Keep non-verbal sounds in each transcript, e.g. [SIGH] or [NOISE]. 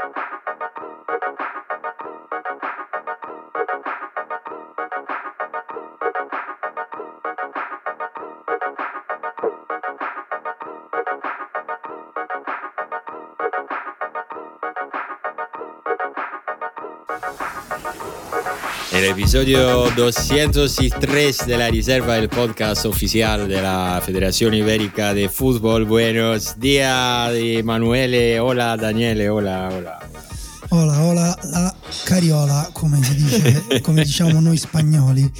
thank you. El episodio 203 de la reserva del podcast oficial de la Federación Ibérica de Fútbol. Buenos días, Emanuele. Hola, Daniele. Hola, hola. Hola, hola, la cariola, come si dice, [LAUGHS] come diciamo noi spagnoli.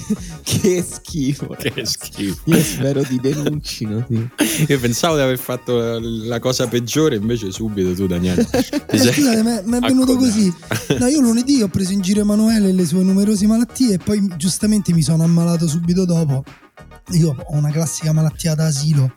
Che schifo. Che schifo. Io spero ti denuncino. Sì. Io pensavo di aver fatto la cosa peggiore, invece subito tu, Daniele. Eh, scusate, mi è venuto così. No, io lunedì ho preso in giro Emanuele e le sue numerose malattie e poi giustamente mi sono ammalato subito dopo. Io ho una classica malattia da asilo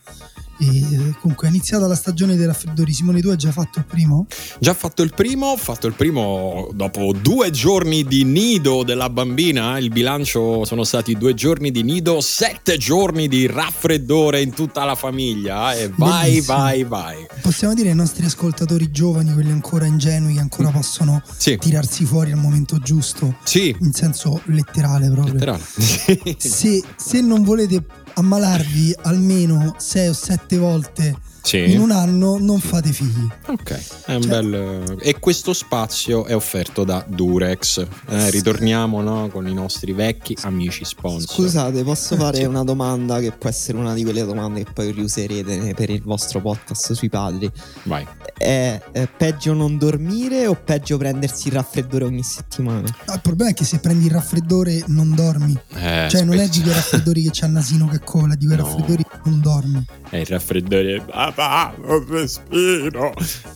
e comunque è iniziata la stagione dei raffreddori. Simone, tu hai già fatto il primo? Già fatto il primo, ho fatto il primo dopo due giorni di nido della bambina. Il bilancio sono stati due giorni di nido, sette giorni di raffreddore in tutta la famiglia. E vai, Bellissimo. vai, vai. Possiamo dire ai nostri ascoltatori giovani, quelli ancora ingenui, che ancora possono Sì. tirarsi fuori al momento giusto, Sì, in senso letterale proprio. letterale. [LAUGHS] Se, se non volete ammalarvi almeno 6 o 7 volte Sì. in un anno, non fate figli. Ok, è un Cioè- bel... E questo spazio è offerto da Durex. Eh, ritorniamo no, con i nostri vecchi amici sponsor. Scusate, posso fare Sì. una domanda che può essere una di quelle domande che poi riuserete per il vostro podcast sui padri. Vai. È, è peggio non dormire o peggio prendersi il raffreddore ogni settimana? No, il problema è che se prendi il raffreddore non dormi. Eh, cioè, non è di quei raffreddori che c'ha il nasino che cola, di quei No. raffreddori che non dormi. È il raffreddore. Papà, non respiro.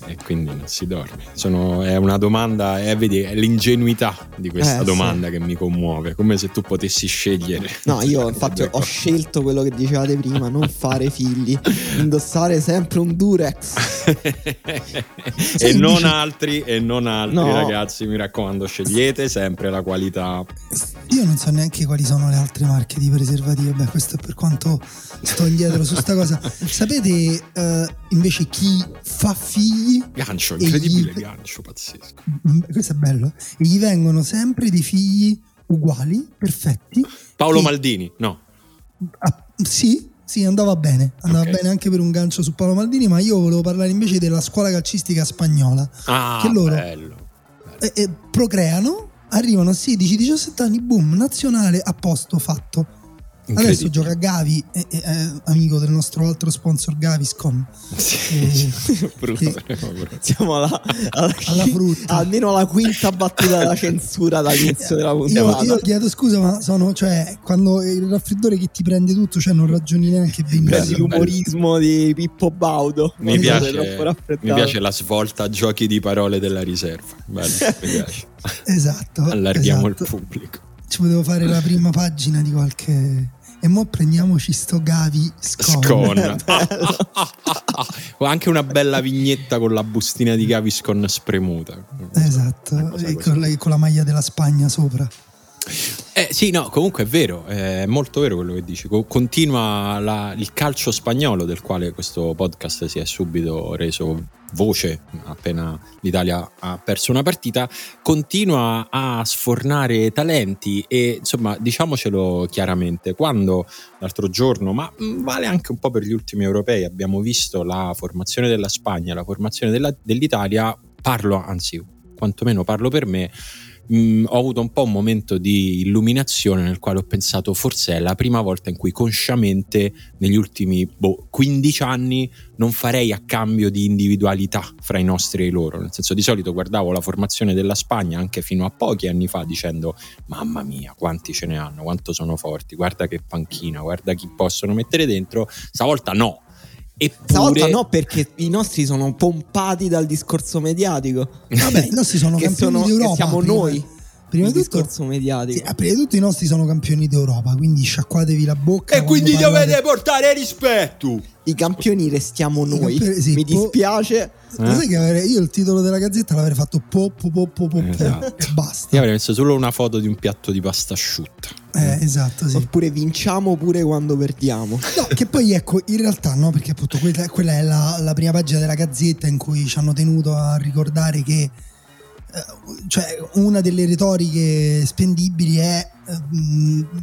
E quindi non si dorme. Sono- è una domanda, è, vedi, è l'ingenuità di questa Eh, sì. domanda che mi commuove. Come se tu potessi scegliere. No, [LAUGHS] io infatti Due ho scelto quello che dicevate prima, non fare figli, indossare sempre un Durex. [LAUGHS] e non altri, e non altri, No. ragazzi. Mi raccomando, scegliete sempre la qualità. Io non so neanche quali sono le altre marche di preservativi. Beh, questo è per quanto sto indietro su sta cosa. [LAUGHS] Sapete eh, invece chi fa figli? Gancio, E incredibile gli- gancio, pazzesco. Mm, Questo è bello. E gli vengono sempre dei figli uguali, perfetti. Paolo Sì. Maldini, no. Ah, sì, sì, andava bene. Andava Ok. bene anche per un gancio su Paolo Maldini, ma io volevo parlare invece della scuola calcistica spagnola. Ah, Che loro- bello. E, e procreano, arrivano a 16-17 anni, boom, nazionale a posto fatto. Adesso gioca Gavi, eh, eh, amico del nostro altro sponsor Gaviscon. Sì. [LAUGHS] Eh. [LAUGHS] Siamo alla, alla, [LAUGHS] Alla frutta. almeno alla quinta battuta della censura dall'inizio della Io, puntata. io chiedo scusa, ma sono, cioè, quando il raffreddore che ti prende tutto, cioè non ragioni neanche Prendi benissimo. l'umorismo di Pippo Baudo. Mi piace, mi piace la svolta a giochi di parole della riserva. Bello, mi piace. Esatto. Allarghiamo esatto. il pubblico. Ci potevo fare la prima pagina di qualche. E mo prendiamoci sto Gavi Scon. Scon. [LAUGHS] [LAUGHS] Anche una bella vignetta con la bustina di Gaviscon spremuta. Esatto, e con, la, con la maglia della Spagna sopra. Eh, sì, no, comunque è vero, è molto vero quello che dici. Co- Continua la- il calcio spagnolo del quale questo podcast si è subito reso voce appena l'Italia ha perso una partita, continua a sfornare talenti e insomma diciamocelo chiaramente, quando l'altro giorno, ma mm, vale anche un po' per gli ultimi europei, abbiamo visto la formazione della Spagna, la formazione della- dell'Italia, parlo, anzi quantomeno parlo per me, Mm, ho avuto un po' un momento di illuminazione nel quale ho pensato forse è la prima volta in cui consciamente negli ultimi boh, 15 anni non farei a cambio di individualità fra i nostri e i loro, nel senso di solito guardavo la formazione della Spagna anche fino a pochi anni fa dicendo mamma mia quanti ce ne hanno, quanto sono forti, guarda che panchina, guarda chi possono mettere dentro, stavolta no. Eppure, Stavolta no, perché i nostri sono pompati dal discorso mediatico. Vabbè, i nostri sono [LAUGHS] che, campioni sono, che d'Europa. siamo prima- noi. Prima di tutto, discorso mediatico. sì, ah, prima di tutto i nostri sono campioni d'Europa, quindi sciacquatevi la bocca. E quindi parlate- dovete portare rispetto. I campioni restiamo I noi. campioni- sì, Mi po- Lo sai che avrei- io il titolo della gazzetta l'avrei fatto po po po po po, po Esatto. e basta. Io avrei messo solo una foto di un piatto di pasta asciutta. Eh, esatto, sì. Oppure vinciamo pure quando perdiamo. No, che poi ecco, in realtà no, perché appunto quella, quella è la, la prima pagina della gazzetta in cui ci hanno tenuto a ricordare che cioè una delle retoriche spendibili è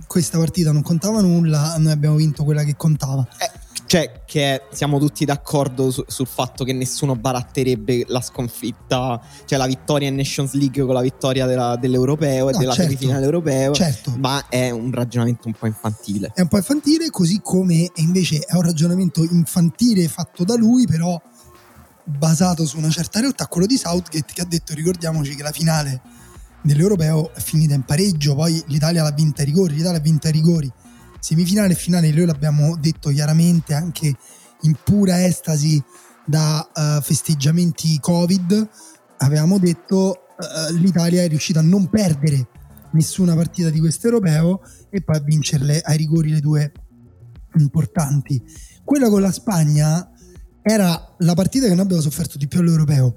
questa partita non contava nulla, noi abbiamo vinto quella che contava. Eh, cioè che siamo tutti d'accordo su, sul fatto che nessuno baratterebbe la sconfitta, cioè la vittoria in Nations League con la vittoria della, dell'europeo e no, della certo, semifinale europeo, certo. ma è un ragionamento un po' infantile. È un po' infantile, così come invece è un ragionamento infantile fatto da lui, però basato su una certa realtà, quello di Southgate che ha detto ricordiamoci che la finale dell'Europeo è finita in pareggio, poi l'Italia l'ha vinta ai rigori, l'Italia ha vinta ai rigori, semifinale e finale noi l'abbiamo detto chiaramente anche in pura estasi da uh, festeggiamenti Covid, avevamo detto uh, l'Italia è riuscita a non perdere nessuna partita di questo europeo e poi a vincerle ai rigori le due importanti. Quella con la Spagna era la partita che noi abbiamo sofferto di più all'europeo.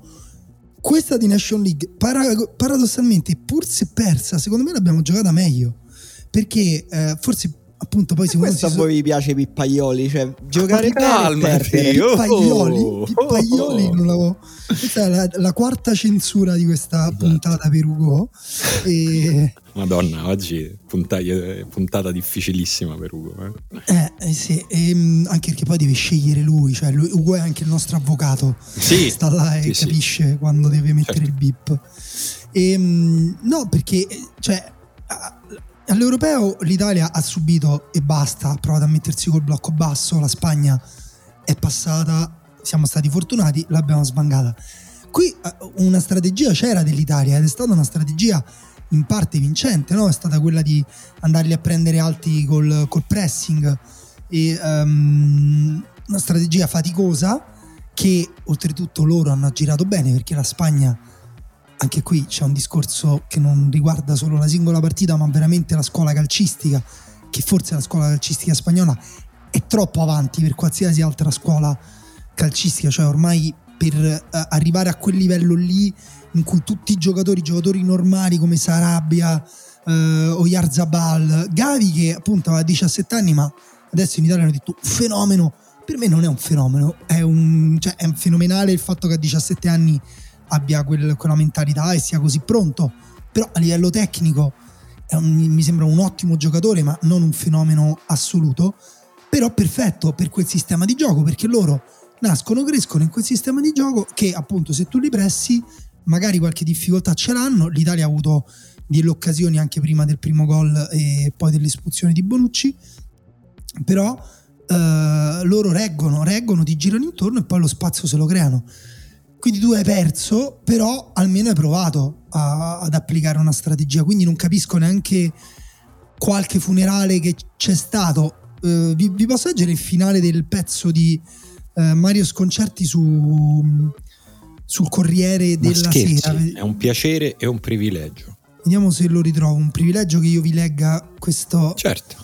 Questa di Nation League, para- paradossalmente, pur se persa, secondo me l'abbiamo giocata meglio. Perché eh, forse appunto poi se questo a voi vi piace Pippaioli cioè giocare calma Pippaioli oh, Pippaioli oh, oh. non l'avevo questa è la, la, quarta censura di questa esatto. puntata per Ugo e... Madonna oggi puntata, puntata difficilissima per Ugo eh, eh, eh sì e, ehm, anche perché poi deve scegliere lui cioè lui, Ugo è anche il nostro avvocato sì, sta là e sì, capisce sì. quando deve mettere certo. il bip e, ehm, no perché cioè All'europeo l'Italia ha subito e basta, ha provato a mettersi col blocco basso, la Spagna è passata, siamo stati fortunati, l'abbiamo sbangata. Qui eh, una strategia c'era dell'Italia ed è stata una strategia in parte vincente, no? è stata quella di andarli a prendere alti col, col pressing e um, una strategia faticosa che oltretutto loro hanno girato bene perché la Spagna anche qui c'è un discorso che non riguarda solo la singola partita, ma veramente la scuola calcistica, che forse la scuola calcistica spagnola è troppo avanti per qualsiasi altra scuola calcistica, cioè ormai per uh, arrivare a quel livello lì in cui tutti i giocatori, giocatori normali come Sarabia uh, o Yarzabal, Gavi che appunto aveva 17 anni ma adesso in Italia hanno detto fenomeno, per me non è un fenomeno, è, un, cioè, è fenomenale il fatto che a 17 anni abbia quel, quella mentalità e sia così pronto, però a livello tecnico un, mi sembra un ottimo giocatore, ma non un fenomeno assoluto, però perfetto per quel sistema di gioco, perché loro nascono, crescono in quel sistema di gioco che appunto se tu li pressi magari qualche difficoltà ce l'hanno, l'Italia ha avuto delle occasioni anche prima del primo gol e poi dell'espulsione di Bonucci, però eh, loro reggono, reggono, ti girano intorno e poi lo spazio se lo creano. Quindi tu hai perso, però almeno hai provato a, ad applicare una strategia. Quindi non capisco neanche qualche funerale che c'è stato. Uh, vi, vi, posso leggere il finale del pezzo di uh, Mario Sconcerti su, sul Corriere della scherzi, Sera. È un piacere e un privilegio. Vediamo se lo ritrovo. Un privilegio che io vi legga questo certo.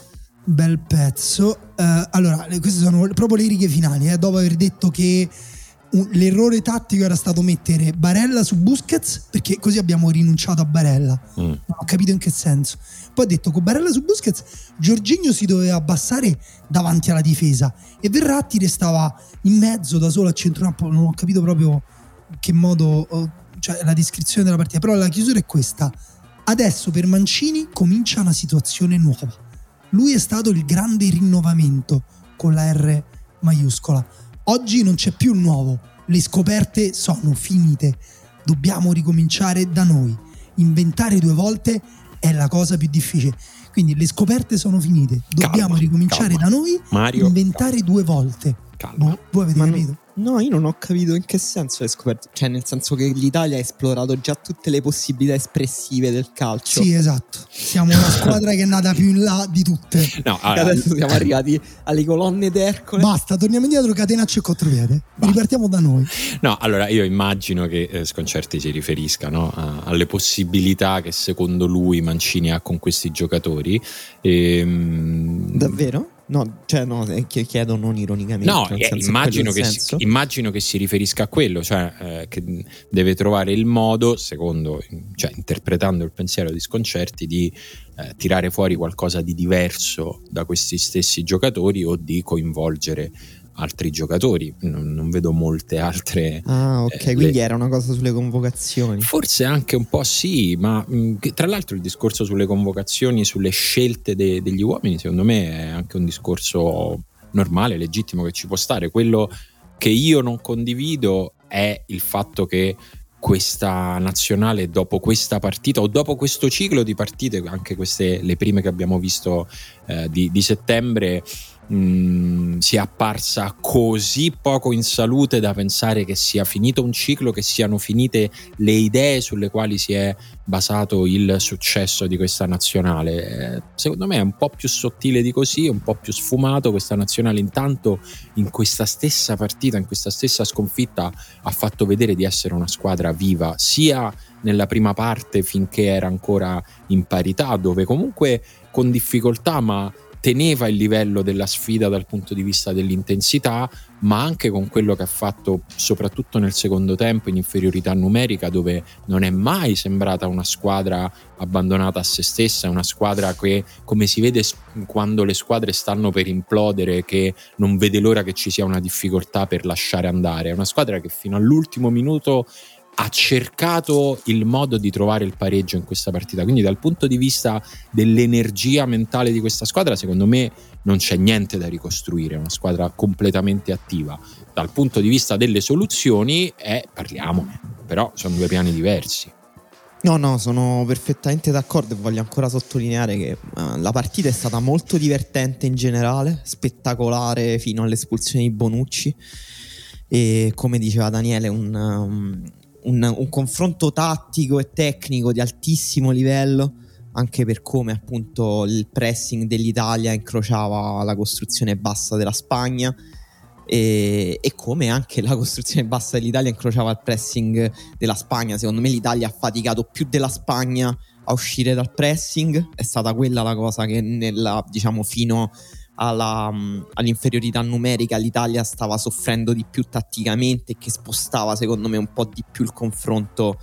bel pezzo. Uh, allora, queste sono proprio le righe finali. Eh, dopo aver detto che l'errore tattico era stato mettere Barella su Busquets perché così abbiamo rinunciato a Barella. Mm. Non ho capito in che senso. Poi ha detto con Barella su Busquets Giorginio si doveva abbassare davanti alla difesa e Verratti restava in mezzo da solo a centrocampo. Non ho capito proprio che modo, cioè la descrizione della partita. Però la chiusura è questa. Adesso per Mancini comincia una situazione nuova. Lui è stato il grande rinnovamento con la R maiuscola Oggi non c'è più nuovo, le scoperte sono finite, dobbiamo ricominciare da noi. Inventare due volte è la cosa più difficile. Quindi le scoperte sono finite, dobbiamo calma, ricominciare calma. da noi, Mario, inventare calma. due volte. Calma. Boh, voi avete capito? No, io non ho capito in che senso hai scoperto. Cioè, nel senso che l'Italia ha esplorato già tutte le possibilità espressive del calcio. Sì, esatto. Siamo una [LAUGHS] squadra che è nata più in là di tutte. No, allora, adesso siamo arrivati alle colonne d'Ercole. Basta, torniamo indietro, catenaccio e contropiede. Ripartiamo da noi. No, allora io immagino che eh, Sconcerti si riferisca no, a, alle possibilità che secondo lui Mancini ha con questi giocatori. E, ehm, Davvero? No, cioè no, chiedo non ironicamente. No, eh, immagino, che si, immagino, che si, riferisca a quello, cioè eh, che deve trovare il modo, secondo, cioè interpretando il pensiero di Sconcerti, di eh, tirare fuori qualcosa di diverso da questi stessi giocatori o di coinvolgere altri giocatori, non, non vedo molte altre. Ah, ok, eh, quindi le... era una cosa sulle convocazioni. Forse anche un po' sì, ma mh, tra l'altro il discorso sulle convocazioni, sulle scelte de- degli uomini, secondo me è anche un discorso normale, legittimo che ci può stare. Quello che io non condivido è il fatto che questa nazionale dopo questa partita o dopo questo ciclo di partite, anche queste le prime che abbiamo visto eh, di, di, settembre, mh, mm, sia apparsa così poco in salute da pensare che sia finito un ciclo, che siano finite le idee sulle quali si è basato il successo di questa nazionale. Eh, secondo me è un po' più sottile di così, un po' più sfumato. Questa nazionale intanto in questa stessa partita, in questa stessa sconfitta ha fatto vedere di essere una squadra viva, sia nella prima parte finché era ancora in parità, dove comunque con difficoltà ma teneva il livello della sfida dal punto di vista dell'intensità, ma anche con quello che ha fatto soprattutto nel secondo tempo in inferiorità numerica, dove non è mai sembrata una squadra abbandonata a se stessa, una squadra che, come si vede quando le squadre stanno per implodere, che non vede l'ora che ci sia una difficoltà per lasciare andare, è una squadra che fino all'ultimo minuto ha cercato il modo di trovare il pareggio in questa partita. Quindi, dal punto di vista dell'energia mentale di questa squadra, secondo me non c'è niente da ricostruire. È una squadra completamente attiva. Dal punto di vista delle soluzioni, eh, parliamone, però sono due piani diversi. No, no, sono perfettamente d'accordo e voglio ancora sottolineare che uh, la partita è stata molto divertente in generale, spettacolare fino all'espulsione di Bonucci e come diceva Daniele un, um, un, un confronto tattico e tecnico di altissimo livello anche per come appunto il pressing dell'Italia incrociava la costruzione bassa della Spagna e, e, come anche la costruzione bassa dell'Italia incrociava il pressing della Spagna. Secondo me l'Italia ha faticato più della Spagna a uscire dal pressing, è stata quella la cosa che nella, diciamo fino alla, mm, all'inferiorità numerica l'Italia stava soffrendo di più tatticamente e che spostava secondo me un po' di più il confronto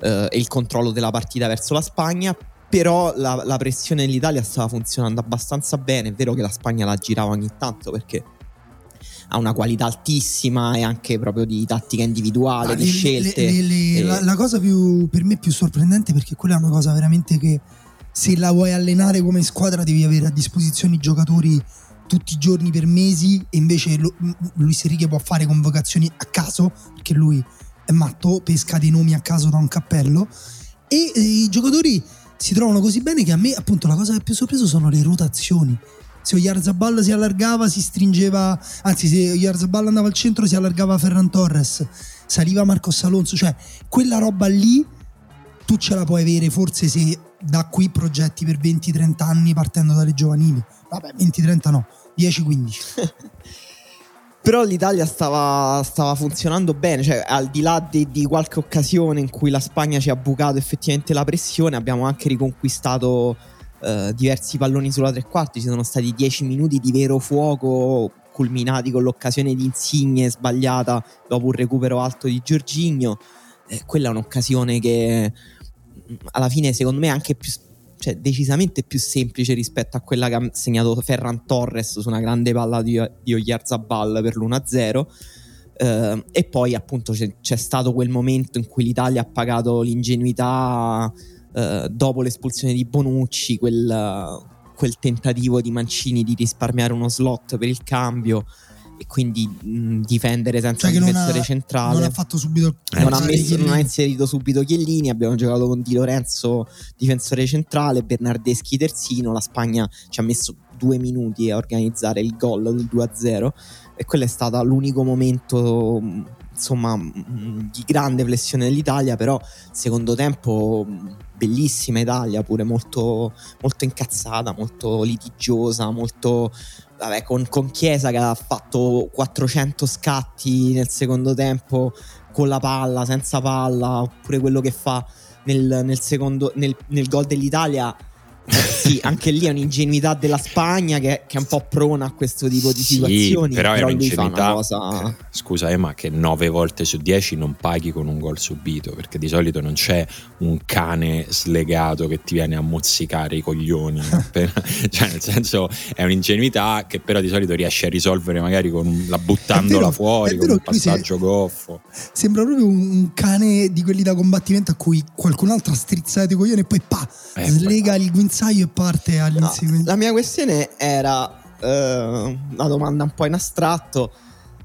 eh, e il controllo della partita verso la Spagna però la, la, pressione dell'Italia stava funzionando abbastanza bene è vero che la Spagna la girava ogni tanto perché ha una qualità altissima e anche proprio di tattica individuale, ah, di le, scelte. Le, le, e... la, la, cosa più, per me più sorprendente perché quella è una cosa veramente che se la vuoi allenare come squadra devi avere a disposizione i giocatori tutti i giorni per mesi e invece Luis Enrique può fare convocazioni a caso perché lui è matto, pesca dei nomi a caso da un cappello. E, e i giocatori si trovano così bene che a me appunto la cosa che più sorpreso sono le rotazioni. Se Oyarzabal si allargava si stringeva anzi se Oyarzabal andava al centro si allargava Ferran Torres saliva Marcos Alonso cioè quella roba lì tu ce la puoi avere forse se da qui progetti per 20-30 anni partendo dalle giovanili. Vabbè, 20-30 no, 10-15. [LAUGHS] Però l'Italia stava, stava, funzionando bene, cioè al di là di, di, qualche occasione in cui la Spagna ci ha bucato effettivamente la pressione, abbiamo anche riconquistato eh, diversi palloni sulla tre quarti, ci sono stati 10 minuti di vero fuoco culminati con l'occasione di Insigne sbagliata dopo un recupero alto di Giorgigno. Eh, quella è un'occasione che alla fine secondo me anche più cioè, decisamente più semplice rispetto a quella che ha segnato Ferran Torres su una grande palla di, di Oyarzabal per l'1-0 uh, e poi appunto c'è, c'è, stato quel momento in cui l'Italia ha pagato l'ingenuità uh, dopo l'espulsione di Bonucci quel, quel tentativo di Mancini di risparmiare uno slot per il cambio e quindi mh, difendere senza cioè difensore ha, centrale. Non ha fatto subito eh, non, ha messo, non, ha inserito subito Chiellini. Abbiamo giocato con Di Lorenzo, difensore centrale, Bernardeschi terzino. La Spagna ci ha messo due minuti a organizzare il gol del 2-0 e quello è stato l'unico momento insomma di grande flessione dell'Italia però secondo tempo bellissima Italia pure molto, molto incazzata molto litigiosa molto vabbè, con, con, Chiesa che ha fatto 400 scatti nel secondo tempo con la palla, senza palla, oppure quello che fa nel, nel, secondo, nel, nel gol dell'Italia sì, anche lì è un'ingenuità della Spagna che, che, è un po' prona a questo tipo di situazioni. Sì, però, però è un'ingenuità. Cosa... Scusa, Emma, che nove volte su dieci non paghi con un gol subito, perché di solito non c'è un cane slegato che ti viene a mozzicare i coglioni. appena, [LAUGHS] cioè, nel senso, è un'ingenuità che però di solito riesci a risolvere magari con la buttandola vero, fuori, con un passaggio goffo. Sembra proprio un cane di quelli da combattimento a cui qualcun altro ha strizzato i coglioni e poi pa, eh, slega il guinzaglio e parte all'inseguimento. No, la mia questione era uh, una domanda un po' in astratto.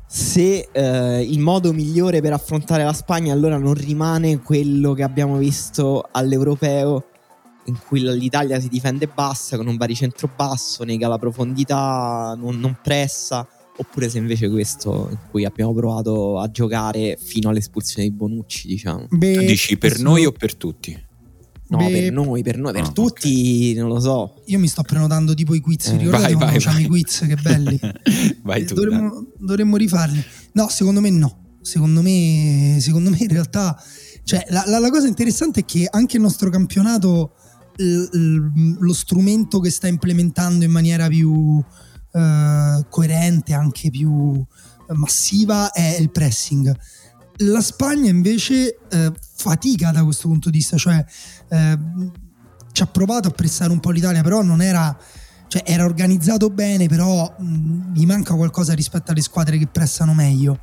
Se uh, il modo migliore per affrontare la Spagna allora non rimane quello che abbiamo visto all'europeo, in cui l'Italia si difende bassa con un baricentro basso, nega la profondità, non, non pressa oppure se invece questo in cui abbiamo provato a giocare fino all'espulsione di Bonucci, diciamo. Beh, Dici per noi o per tutti? No, Beh, per noi, per noi, per ah, tutti, okay. non lo so. Io mi sto prenotando tipo i quiz, eh, ricordate vai, vai, vai. i quiz, che belli. [LAUGHS] vai tu, dovremmo, dovremmo, rifarli. No, secondo me no. Secondo me, secondo me in realtà, cioè, la, la, la cosa interessante è che anche il nostro campionato, l, l, lo strumento che sta implementando in maniera più eh, coerente, anche più massiva, è il pressing. La Spagna invece eh, fatica da questo punto di vista, cioè eh, ci ha provato a pressare un po' l'Italia, però non era, cioè, era organizzato bene, però mh, gli manca qualcosa rispetto alle squadre che pressano meglio.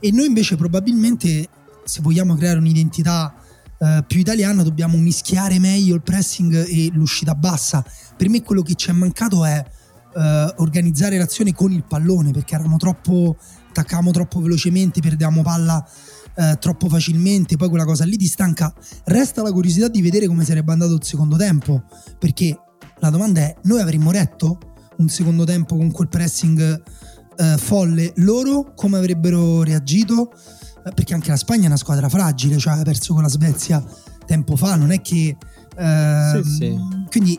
E noi invece probabilmente, se vogliamo creare un'identità eh, più italiana, dobbiamo mischiare meglio il pressing e l'uscita bassa. Per me quello che ci è mancato è eh, organizzare l'azione con il pallone perché eravamo troppo attaccavamo troppo velocemente, perdevamo palla eh, troppo facilmente, poi quella cosa lì ti stanca. Resta la curiosità di vedere come sarebbe andato il secondo tempo, perché la domanda è, noi avremmo retto un secondo tempo con quel pressing eh, folle, loro come avrebbero reagito? Eh, perché anche la Spagna è una squadra fragile, cioè ha perso con la Svezia tempo fa, non è che Uh, sì, sì. Quindi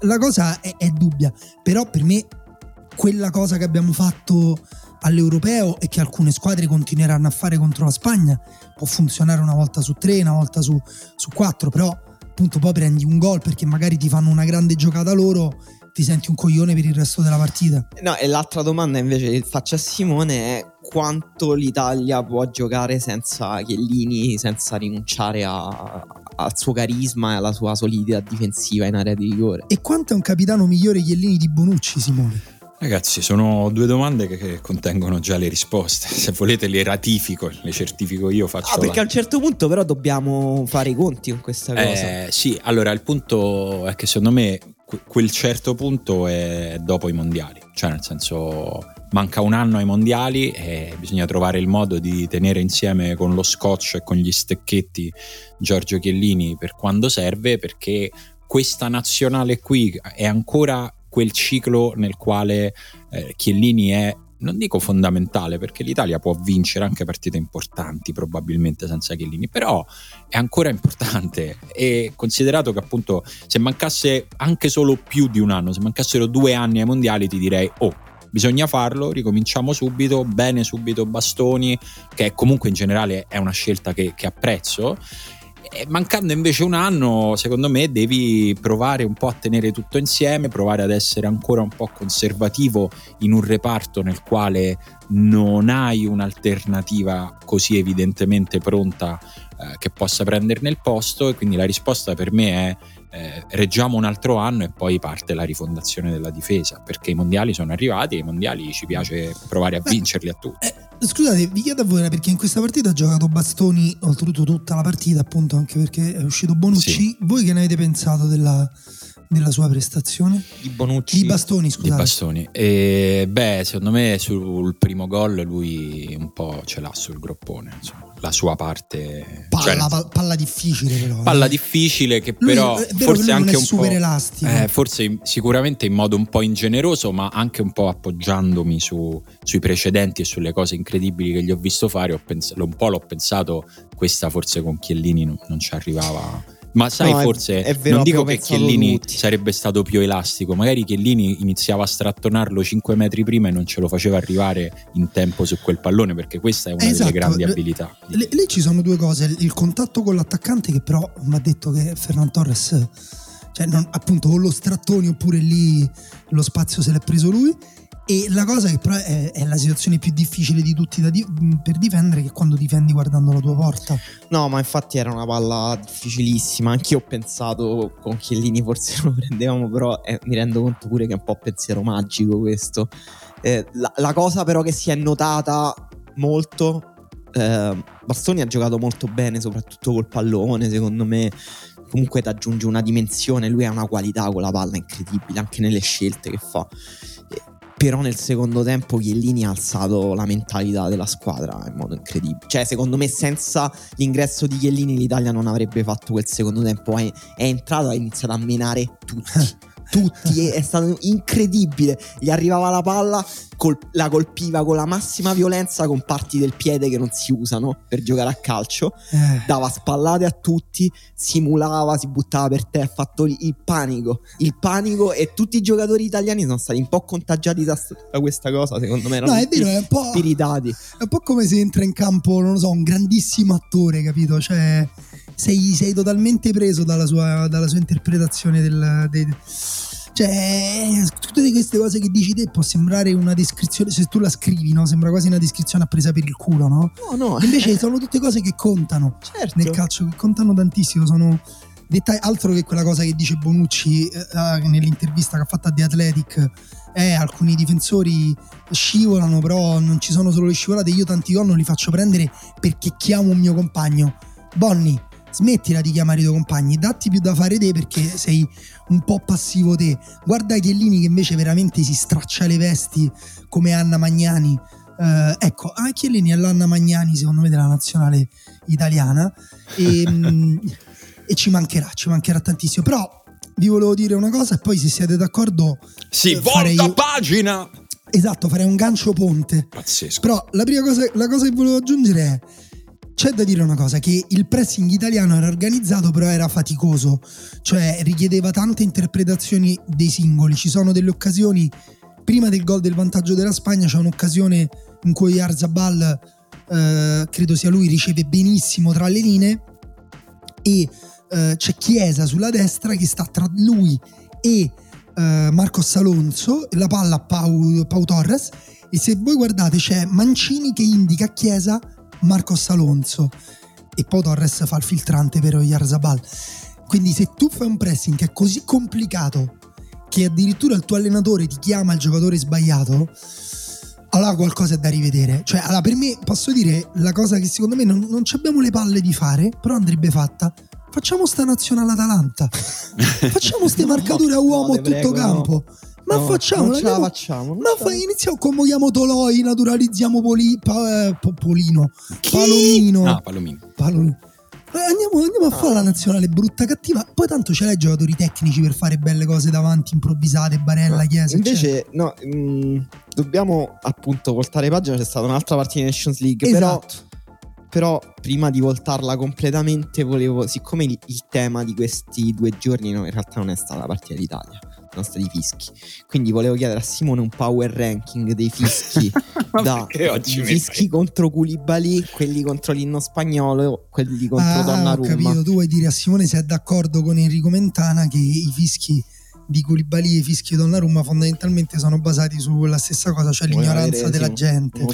la cosa è, è, dubbia, però per me quella cosa che abbiamo fatto all'europeo e che alcune squadre continueranno a fare contro la Spagna può funzionare una volta su tre, una volta su, su quattro, però appunto poi prendi un gol perché magari ti fanno una grande giocata loro ti senti un coglione per il resto della partita. No, e l'altra domanda invece che faccio a Simone è quanto l'Italia può giocare senza Chiellini, senza rinunciare a, al suo carisma e alla sua solidità difensiva in area di rigore. E quanto è un capitano migliore Chiellini di Bonucci, Simone? Ragazzi, sono due domande che, contengono già le risposte. Se volete le ratifico, le certifico io, faccio... Ah, perché la... a un certo punto però dobbiamo fare i conti con questa cosa. Eh, sì, allora il punto è che secondo me quel certo punto è dopo i mondiali. Cioè nel senso manca un anno ai mondiali e bisogna trovare il modo di tenere insieme con lo scotch e con gli stecchetti Giorgio Chiellini per quando serve perché questa nazionale qui è ancora quel ciclo nel quale eh, Chiellini è non dico fondamentale perché l'Italia può vincere anche partite importanti probabilmente senza Chiellini, però è ancora importante. E considerato che appunto se mancasse anche solo più di un anno, se mancassero due anni ai mondiali ti direi oh bisogna farlo, ricominciamo subito, bene subito bastoni, che comunque in generale è una scelta che, che apprezzo mancando invece un anno, secondo me devi provare un po' a tenere tutto insieme, provare ad essere ancora un po' conservativo in un reparto nel quale non hai un'alternativa così evidentemente pronta eh, che possa prenderne il posto e quindi la risposta per me è eh, reggiamo un altro anno e poi parte la rifondazione della difesa perché i mondiali sono arrivati e i mondiali ci piace provare a vincerli a tutti. Eh, scusate, vi chiedo a voi perché in questa partita ha giocato Bastoni oltretutto tutta la partita appunto anche perché è uscito Bonucci. Sì. Voi che ne avete pensato della, della sua prestazione? Di Bonucci. Di Bastoni, scusate. Di Bastoni. E, beh, secondo me sul primo gol lui un po' ce l'ha sul groppone, insomma la sua parte palla, cioè, palla difficile però palla eh. difficile che lui, però forse anche un super po' elastico eh, forse sicuramente in modo un po' ingeneroso ma anche un po' appoggiandomi su, sui precedenti e sulle cose incredibili che gli ho visto fare pens- un po' l'ho pensato questa forse con Chiellini non, non ci arrivava ma sai, no, forse è, è vero, non dico che Chiellini tutti. sarebbe stato più elastico, magari Chiellini iniziava a strattonarlo 5 metri prima e non ce lo faceva arrivare in tempo su quel pallone, perché questa è una esatto. delle grandi abilità. lì ci sono due cose: il contatto con l'attaccante, che però mi ha detto che Ferran Torres cioè non, appunto o lo strattoni oppure lì lo spazio se l'è preso lui. E la cosa che però è, è la situazione più difficile di tutti di, per difendere che quando difendi guardando la tua porta. No, ma infatti era una palla difficilissima. Anch'io ho pensato con Chiellini forse lo prendevamo, però eh, mi rendo conto pure che è un po' pensiero magico questo. Eh, la, la, cosa però che si è notata molto, eh, Bastoni ha giocato molto bene, soprattutto col pallone, secondo me comunque ti aggiunge una dimensione, lui ha una qualità con la palla incredibile, anche nelle scelte che fa. Però nel secondo tempo Chiellini ha alzato la mentalità della squadra in modo incredibile. Cioè, secondo me, senza l'ingresso di Chiellini l'Italia non avrebbe fatto quel secondo tempo. È, è entrato e ha iniziato a menare tutti. [LAUGHS] tutti, è stato incredibile. Gli arrivava la palla, col- la colpiva con la massima violenza con parti del piede che non si usano per giocare a calcio. Eh. Dava spallate a tutti, simulava, si buttava per te, ha fatto il panico. Il panico e tutti i giocatori italiani sono stati un po' contagiati da, da questa cosa, secondo me. No, è vero, è un po'... Spiritati. È un po' come se entra in campo, non lo so, un grandissimo attore, capito? Cioè sei, sei totalmente preso dalla sua, dalla sua interpretazione del, del cioè, tutte queste cose che dici te può sembrare una descrizione, se tu la scrivi, no? Sembra quasi una descrizione presa per il culo, no? No, no. Invece sono tutte cose che contano certo. nel calcio, che contano tantissimo, sono dettagli, altro che quella cosa che dice Bonucci eh, eh nell'intervista che ha fatto a The Athletic. Eh, alcuni difensori scivolano, però non ci sono solo le scivolate. Io tanti gol non li faccio prendere perché chiamo un mio compagno. Bonni, smettila di chiamare i tuoi compagni, datti più da fare te perché sei un po' passivo te. Guarda Chiellini che invece veramente si straccia le vesti come Anna Magnani. Uh, ecco, a Chiellini è l'Anna Magnani secondo me della nazionale italiana e, mm, [LAUGHS] e ci mancherà, ci mancherà tantissimo. Però vi volevo dire una cosa e poi se siete d'accordo... Si eh, volta io... pagina! Esatto, farei un gancio ponte. Pazzesco. Però la prima cosa, la cosa che volevo aggiungere è c'è da dire una cosa, che il pressing italiano era organizzato però era faticoso, cioè richiedeva tante interpretazioni dei singoli. Ci sono delle occasioni, prima del gol del vantaggio della Spagna c'è un'occasione in cui Arzabal, eh, credo sia lui, riceve benissimo tra le linee e eh, c'è Chiesa sulla destra che sta tra lui e eh, Marcos Alonso, la palla a Pau, Pau Torres e se voi guardate c'è Mancini che indica a Chiesa Marcos Alonso e poi Torres fa il filtrante per Oyarzabal. Quindi se tu fai un pressing che è così complicato che addirittura il tuo allenatore ti chiama il giocatore sbagliato, allora qualcosa è da rivedere. Cioè, allora per me posso dire la cosa che secondo me non, non abbiamo le palle di fare, però andrebbe fatta. Facciamo sta nazionale Atalanta. [LAUGHS] Facciamo queste marcature a uomo no, a tutto prego, campo. No. Ma no, facciamo, non ce la facciamo. Ma fai, iniziamo, convochiamo Toloi, naturalizziamo Poli, pa, eh, Polino, Chi? Palomino. Ah, Palomino. Palomino. Eh, andiamo, andiamo, a fare la nazionale brutta cattiva. Poi tanto ce l'hai giocatori tecnici per fare belle cose davanti, improvvisate, Barella, Chiesa. Invece, no, mh, mm, dobbiamo appunto voltare pagina. C'è stata un'altra partita di Nations League. Esatto. Però però prima di voltarla completamente volevo, siccome il, il, tema di questi due giorni no, in realtà non è stata la partita d'Italia, sono stati fischi. Quindi volevo chiedere a Simone un power ranking dei fischi [LAUGHS] da i fischi contro Koulibaly, quelli contro l'inno spagnolo, quelli contro ah, Donnarumma. Ho capito, tu vuoi dire a Simone se è d'accordo con Enrico Mentana che i fischi di Koulibaly e i fischi di Donnarumma fondamentalmente sono basati sulla stessa cosa, cioè Vuoi l'ignoranza della gente.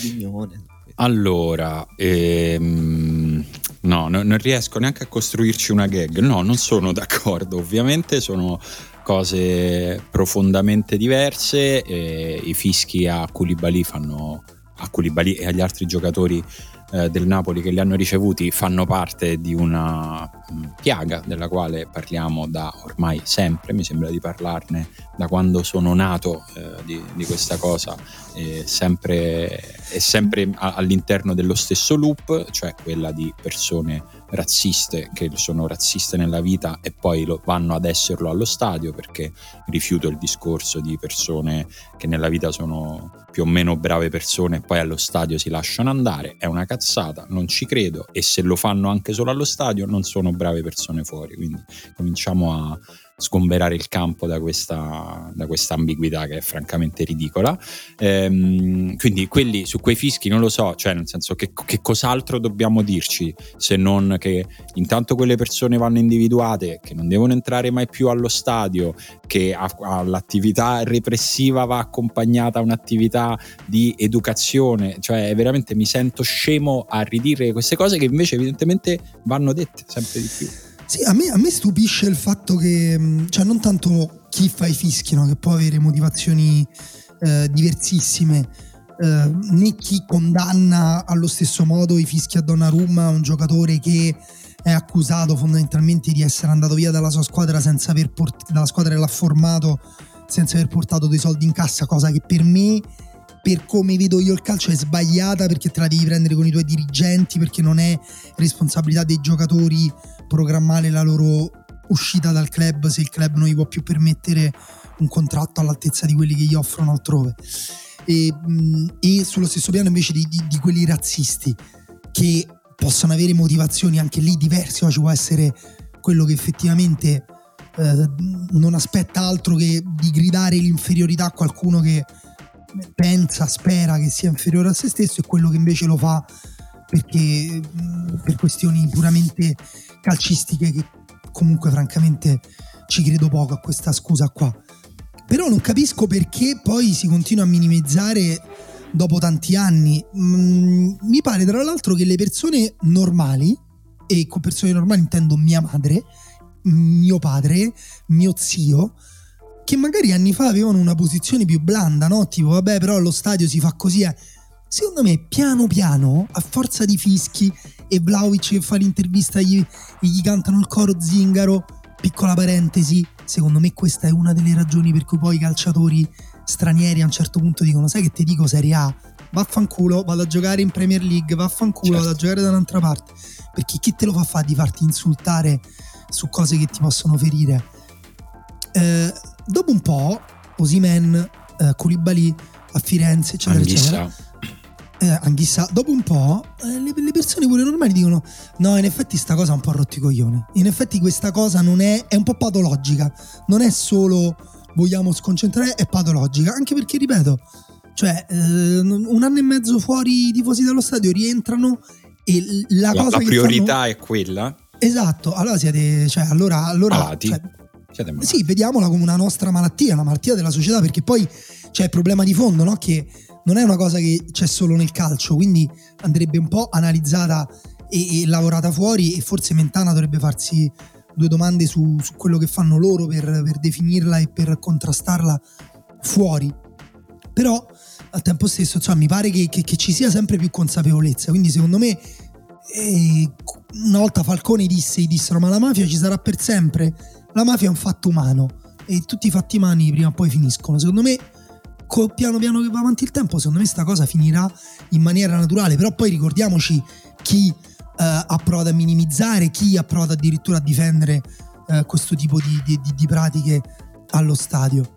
Allora, ehm, no, no, non riesco neanche a costruirci una gag. No, non sono d'accordo. Ovviamente sono cose profondamente diverse. I fischi a Koulibaly fanno a Koulibaly e agli altri giocatori eh, del Napoli che li hanno ricevuti fanno parte di una mm, piaga della quale parliamo da ormai sempre, mi sembra di parlarne da quando sono nato eh, di, di, questa cosa, sempre, è sempre all'interno dello stesso loop, cioè quella di persone razziste che sono razziste nella vita e poi lo, vanno ad esserlo allo stadio perché rifiuto il discorso di persone che nella vita sono più o meno brave persone e poi allo stadio si lasciano andare, è una cazzata, non ci credo e se lo fanno anche solo allo stadio non sono brave persone fuori, quindi cominciamo a sgomberare il campo da questa, da questa ambiguità che è francamente ridicola. Ehm, quindi quelli su quei fischi non lo so, cioè nel senso che, che, cos'altro dobbiamo dirci se non che intanto quelle persone vanno individuate, che non devono entrare mai più allo stadio, che all'attività repressiva va accompagnata un'attività di educazione, cioè veramente mi sento scemo a ridire queste cose che invece evidentemente vanno dette sempre di più. Sì, a me, a me stupisce il fatto che, mm, cioè non tanto chi fa i fischi, no, che può avere motivazioni eh, diversissime, eh, né chi condanna allo stesso modo i fischi a Donnarumma, un giocatore che è accusato fondamentalmente di essere andato via dalla sua squadra senza aver port- dalla squadra che l'ha formato senza aver portato dei soldi in cassa, cosa che per me per come vedo io il calcio è sbagliata perché te la devi prendere con i tuoi dirigenti, perché non è responsabilità dei giocatori programmare la loro uscita dal club se il club non gli può più permettere un contratto all'altezza di quelli che gli offrono altrove. E, e sullo stesso piano invece di, di, di, quelli razzisti che possono avere motivazioni anche lì diverse, ci può essere quello che effettivamente eh, non aspetta altro che di gridare l'inferiorità a qualcuno che pensa, spera che sia inferiore a se stesso e quello che invece lo fa perché per questioni puramente calcistiche che comunque francamente ci credo poco a questa scusa qua. Però non capisco perché poi si continua a minimizzare dopo tanti anni. Mm, mi pare tra l'altro che le persone normali, e con persone normali intendo mia madre, mio padre, mio zio, che magari anni fa avevano una posizione più blanda, no? Tipo, vabbè, però allo stadio si fa così. Eh. Secondo me, piano piano, a forza di fischi e Vlaovic che fa l'intervista e gli, gli cantano il coro zingaro, piccola parentesi, secondo me questa è una delle ragioni per cui poi i calciatori stranieri a un certo punto dicono, sai che ti dico Serie A? Vaffanculo, vado a giocare in Premier League, vaffanculo, certo. vado a giocare da un'altra parte. Perché chi te lo fa fare di farti insultare su cose che ti possono ferire? Eh, dopo un po', Osimen, eh, Koulibaly a Firenze, eccetera, Anghissa. eccetera. Eh, Anghissa, dopo un po' eh, le, le, persone pure normali dicono no in effetti sta cosa ha un po' rotti i coglioni. In effetti questa cosa non è, è un po' patologica. Non è solo vogliamo sconcentrare è patologica. Anche perché ripeto cioè eh, un anno e mezzo fuori i tifosi dallo stadio rientrano e la, la cosa la priorità fanno... è quella? Esatto allora siete cioè allora, allora cioè, sì, vediamola come una nostra malattia, una malattia della società, perché poi c'è il problema di fondo, no? Che non è una cosa che c'è solo nel calcio, quindi andrebbe un po' analizzata e, e lavorata fuori e forse Mentana dovrebbe farsi due domande su, su quello che fanno loro per, per, definirla e per contrastarla fuori. Però al tempo stesso, insomma, mi pare che, che, che ci sia sempre più consapevolezza, quindi secondo me eh, una volta Falcone disse, dissero ma la mafia ci sarà per sempre la mafia è un fatto umano e tutti i fatti umani prima o poi finiscono. Secondo me, piano piano che va avanti il tempo, secondo me sta cosa finirà in maniera naturale. Però poi ricordiamoci chi eh, ha provato a minimizzare, chi ha provato addirittura a difendere eh, questo tipo di, di, di pratiche allo stadio.